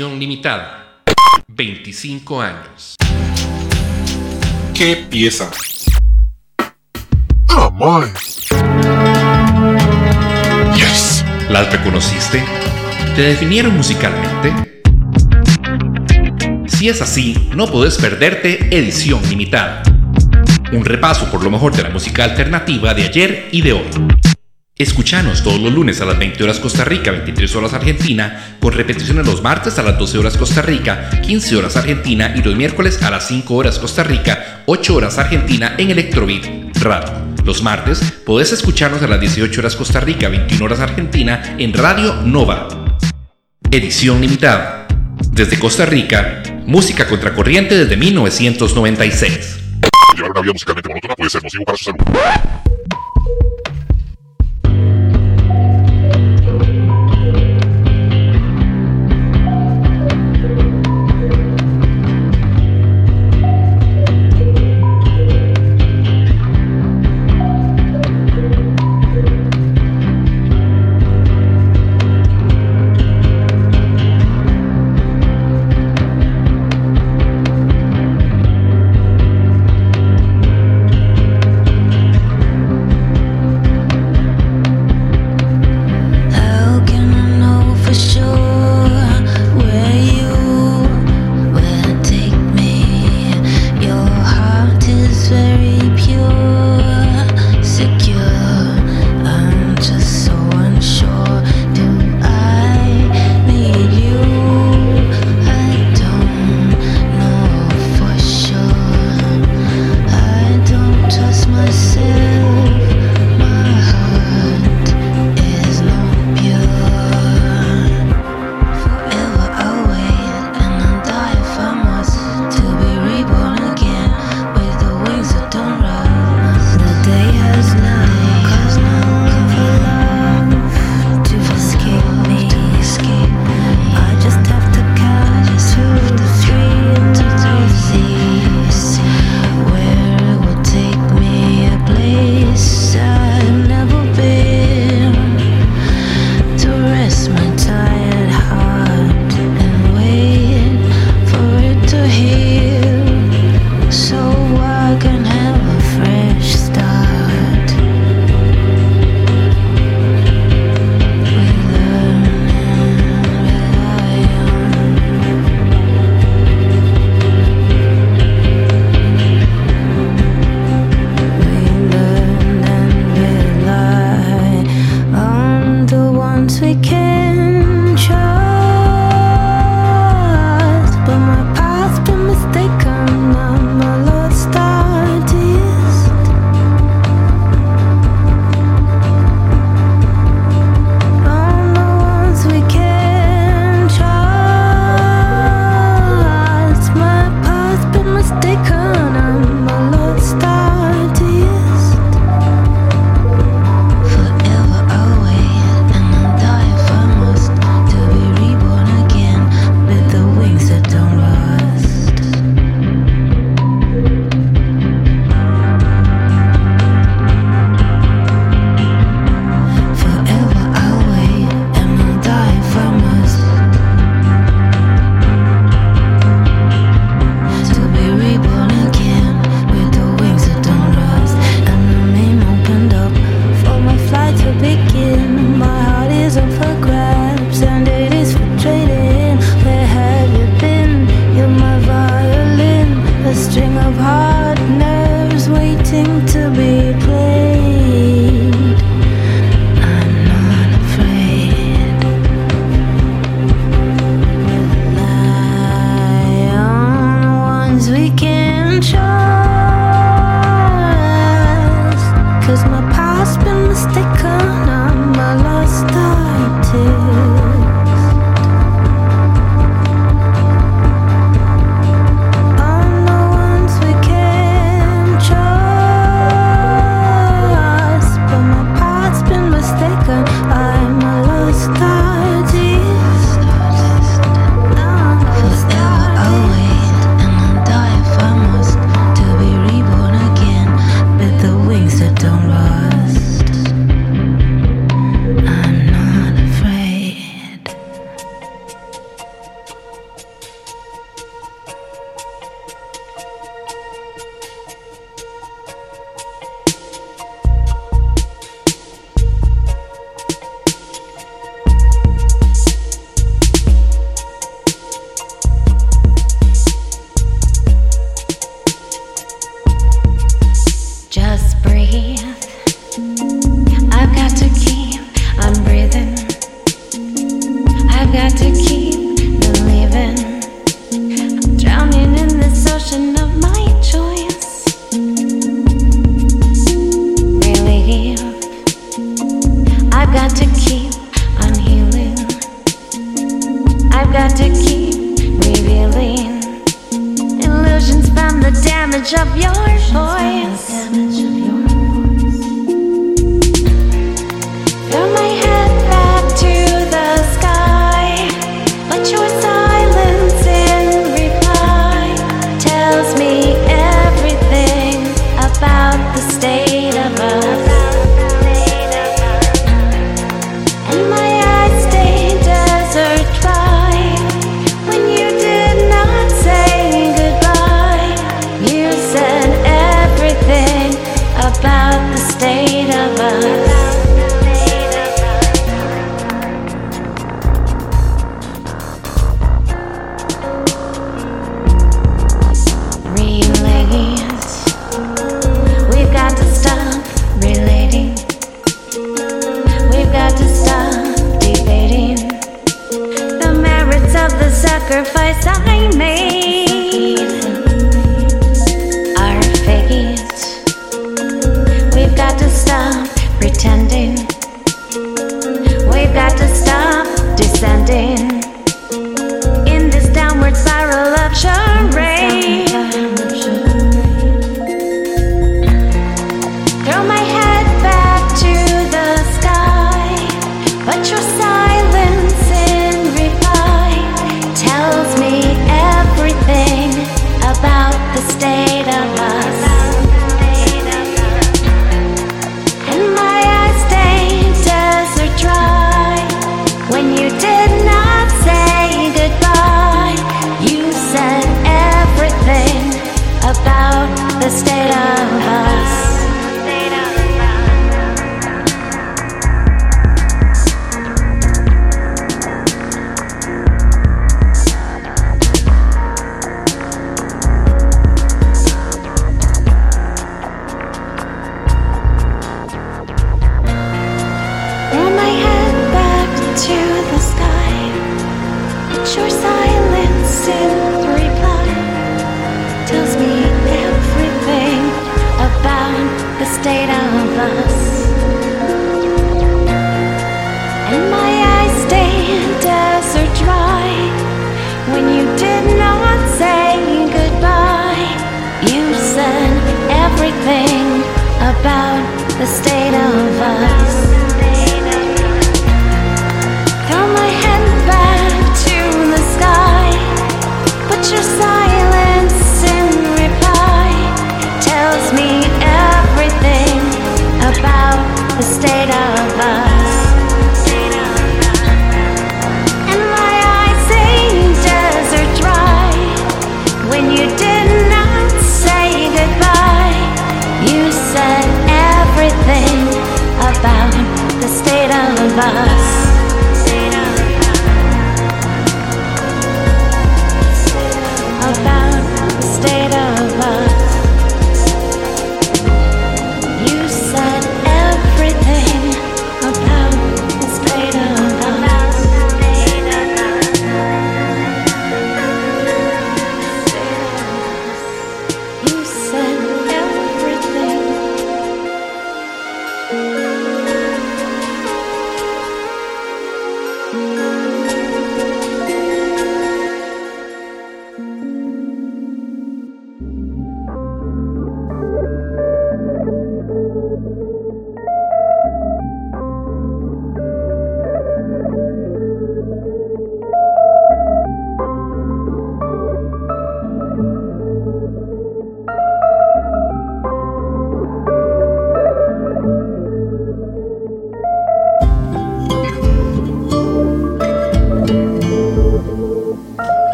Edición limitada. 25 años. ¿Qué pieza? Ah, my. Yes. ¿Las reconociste? ¿Te definieron musicalmente? Si es así, no podés perderte Edición Limitada. Un repaso por lo mejor de la música alternativa de ayer y de hoy. Escuchanos todos los lunes a las 20 horas Costa Rica, 23 horas Argentina, con repeticiones los martes a las 12 horas Costa Rica, 15 horas Argentina y los miércoles a las 5 horas Costa Rica, 8 horas Argentina en Electrobeat Radio. Los martes podés escucharnos a las 18 horas Costa Rica, 21 horas Argentina en Radio Nova. Edición limitada. Desde Costa Rica, música contracorriente desde 1996. Llevar una vida musicalmente puede ser para su salud.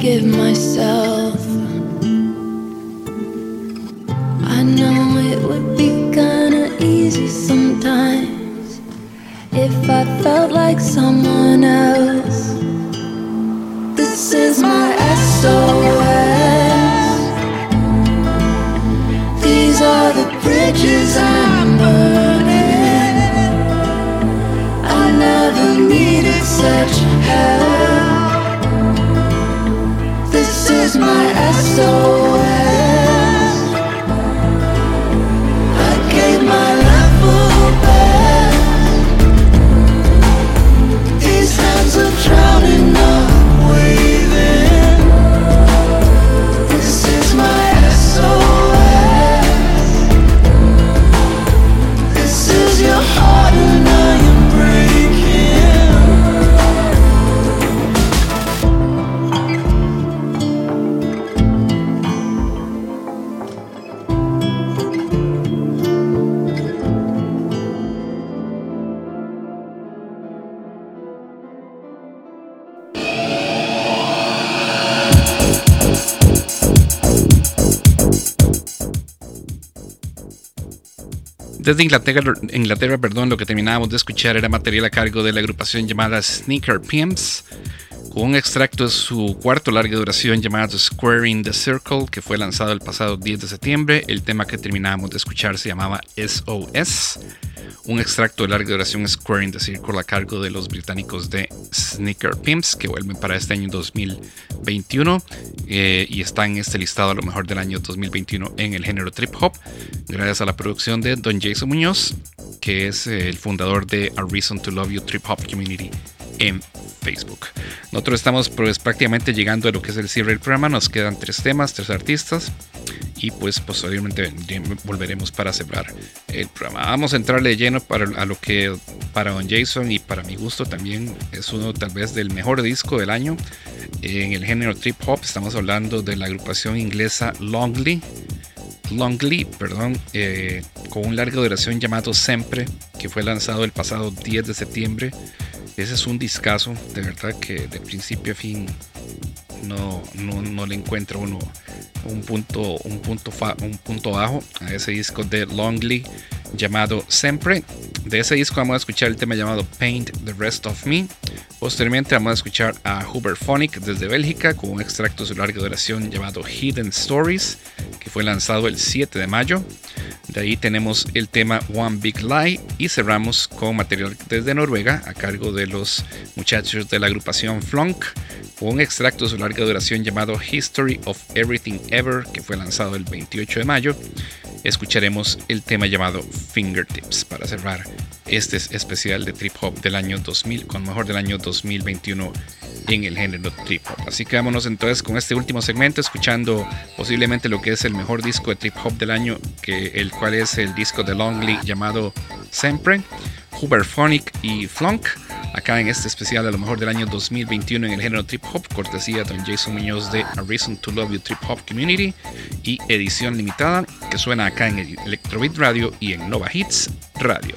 give my Desde Inglaterra, Inglaterra, perdón, lo que terminábamos de escuchar era material a cargo de la agrupación llamada Sneaker Pimps, con un extracto de su cuarto larga duración llamado Square in the Circle, que fue lanzado el pasado 10 de septiembre. El tema que terminábamos de escuchar se llamaba SOS. Un extracto de larga duración Square in the Circle a cargo de los británicos de Sneaker Pimps, que vuelven para este año 2021 eh, y está en este listado a lo mejor del año 2021 en el género trip hop, gracias a la producción de Don Jason Muñoz, que es el fundador de A Reason to Love You Trip Hop Community en Facebook. Nosotros estamos pues, prácticamente llegando a lo que es el cierre del programa. Nos quedan tres temas, tres artistas. Y pues posteriormente volveremos para cerrar el programa. Vamos a entrarle de lleno para, a lo que para Don Jason y para mi gusto también es uno tal vez del mejor disco del año. En el género trip hop estamos hablando de la agrupación inglesa Longley. Longley, perdón, eh, con un larga duración llamado Sempre, que fue lanzado el pasado 10 de septiembre. Ese es un discazo, de verdad que de principio a fin no, no, no le encuentra uno un punto, un, punto un punto bajo a ese disco de Longley llamado Sempre. De ese disco vamos a escuchar el tema llamado Paint the Rest of Me. Posteriormente vamos a escuchar a Phonic desde Bélgica con un extracto de su larga duración llamado Hidden Stories, que fue lanzado el 7 de mayo. De ahí tenemos el tema One Big Lie y cerramos con material desde Noruega a cargo de los muchachos de la agrupación Flunk, con un extracto de su larga duración llamado History of Everything Ever, que fue lanzado el 28 de mayo escucharemos el tema llamado Fingertips para cerrar este especial de trip hop del año 2000 con mejor del año 2021 en el género trip hop. Así que vámonos entonces con este último segmento escuchando posiblemente lo que es el mejor disco de trip hop del año, el cual es el disco de Longley llamado Sempre, Huberphonic y Flunk acá en este especial a lo mejor del año 2021 en el género trip hop, cortesía de Jason Muñoz de A Reason to Love You Trip Hop Community y edición limitada que suena acá en el Electrobeat Radio y en Nova Hits Radio.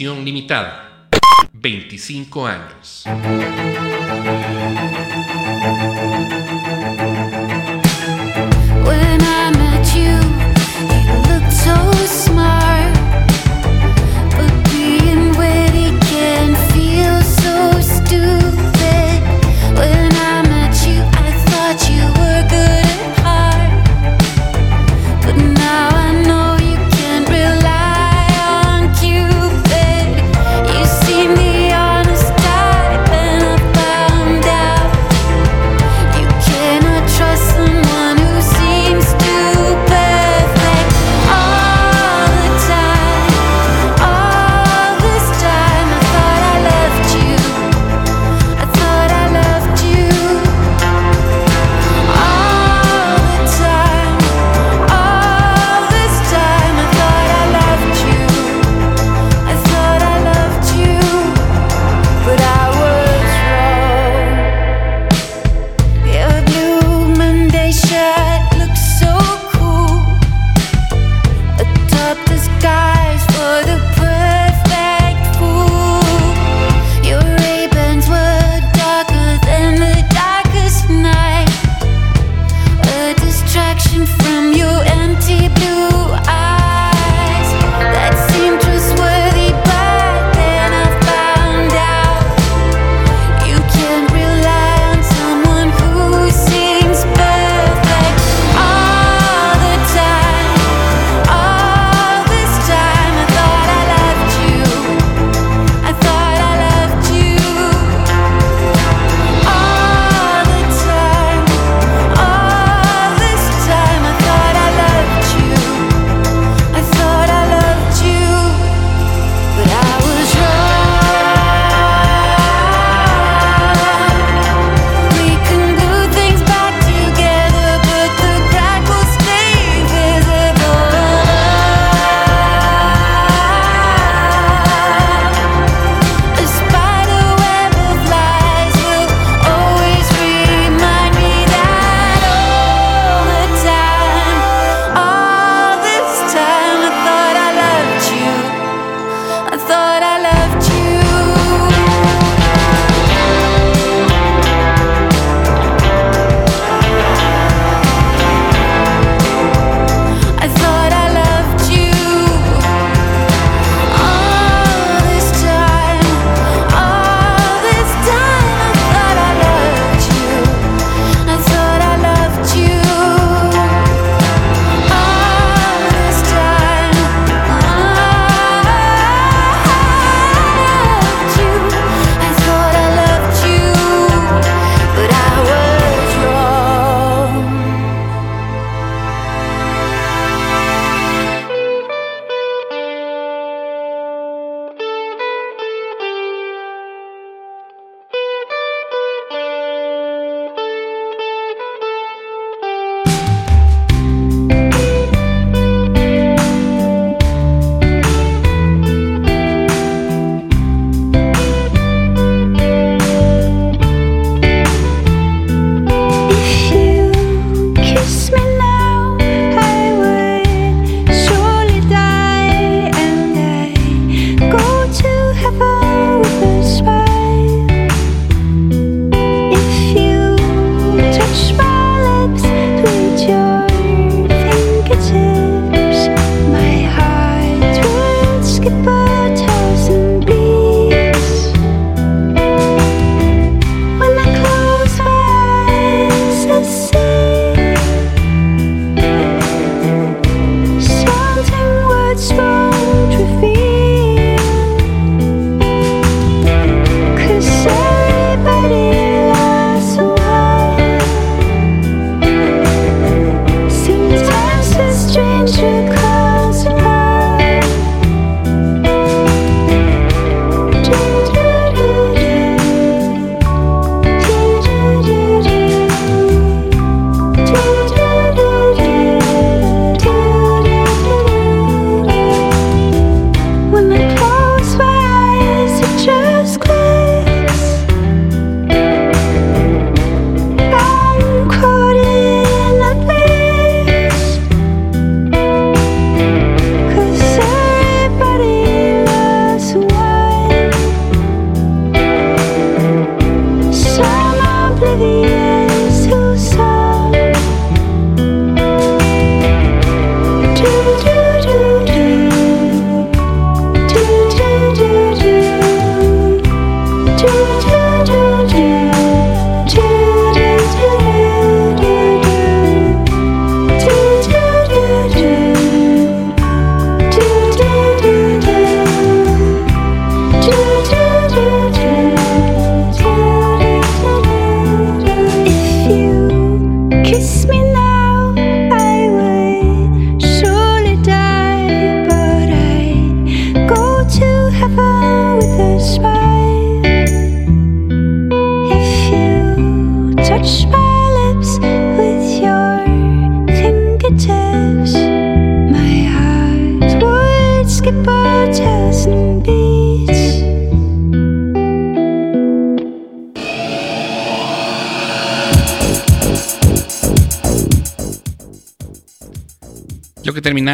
Limitada. 25 años.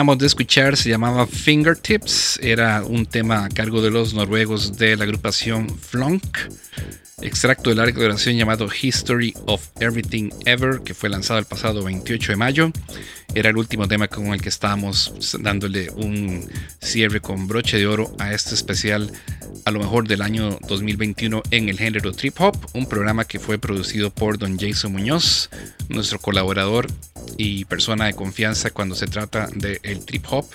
De escuchar se llamaba Fingertips, era un tema a cargo de los noruegos de la agrupación Flunk. Extracto de larga duración llamado History of Everything Ever, que fue lanzado el pasado 28 de mayo. Era el último tema con el que estábamos dándole un cierre con broche de oro a este especial a lo mejor del año 2021 en el género trip hop, un programa que fue producido por don Jason Muñoz, nuestro colaborador y persona de confianza cuando se trata del el trip hop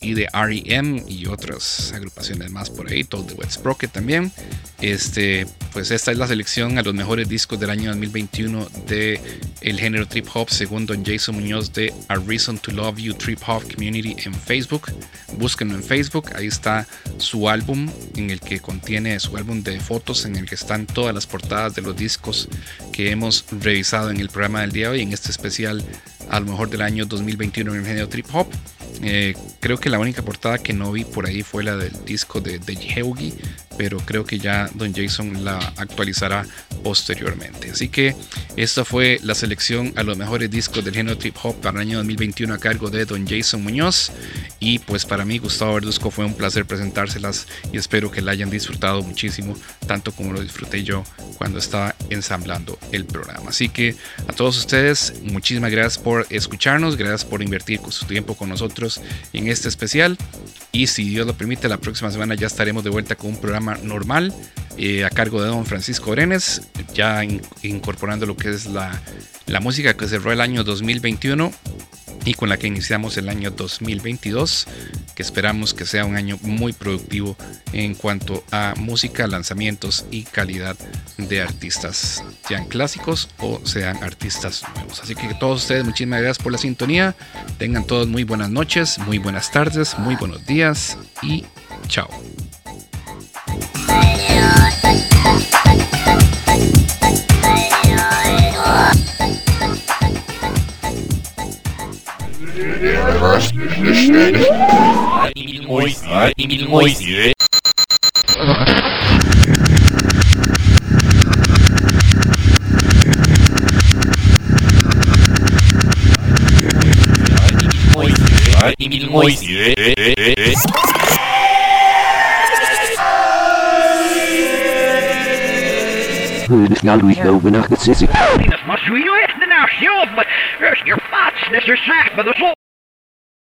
y de REM y otras agrupaciones más por ahí, todo de Wet Sprocket también. Este, pues esta es la selección a los mejores discos del año 2021 de el género trip hop según don Jason Muñoz de Reason to Love You Trip Hop Community en Facebook. Búsquenlo en Facebook, ahí está su álbum en el que contiene su álbum de fotos en el que están todas las portadas de los discos que hemos revisado en el programa del día de hoy en este especial a lo mejor del año 2021 en el género trip hop. Eh, creo que la única portada que no vi por ahí fue la del disco de, de Heugi, pero creo que ya Don Jason la actualizará posteriormente. Así que esta fue la selección a los mejores discos del género trip hop para el año 2021 a cargo de Don Jason Muñoz. Y pues para mí, Gustavo Verduzco, fue un placer presentárselas y espero que la hayan disfrutado muchísimo, tanto como lo disfruté yo cuando estaba ensamblando el programa. Así que a todos ustedes, muchísimas gracias por escucharnos, gracias por invertir su tiempo con nosotros en este especial. Y si Dios lo permite, la próxima semana ya estaremos de vuelta con un programa normal eh, a cargo de don Francisco Orenes, ya in incorporando lo que es la, la música que cerró el año 2021 y con la que iniciamos el año 2022, que esperamos que sea un año muy productivo en cuanto a música, lanzamientos y calidad de artistas, sean clásicos o sean artistas nuevos. Así que todos ustedes, muchísimas gracias por la sintonía. Tengan todos muy buenas noches, muy buenas tardes, muy buenos días y chao. Emil Moise. Het nou doe ik over nacht het zitten. Dat was u echt nou zelf, maar je vaatjes is er slecht, but the soul.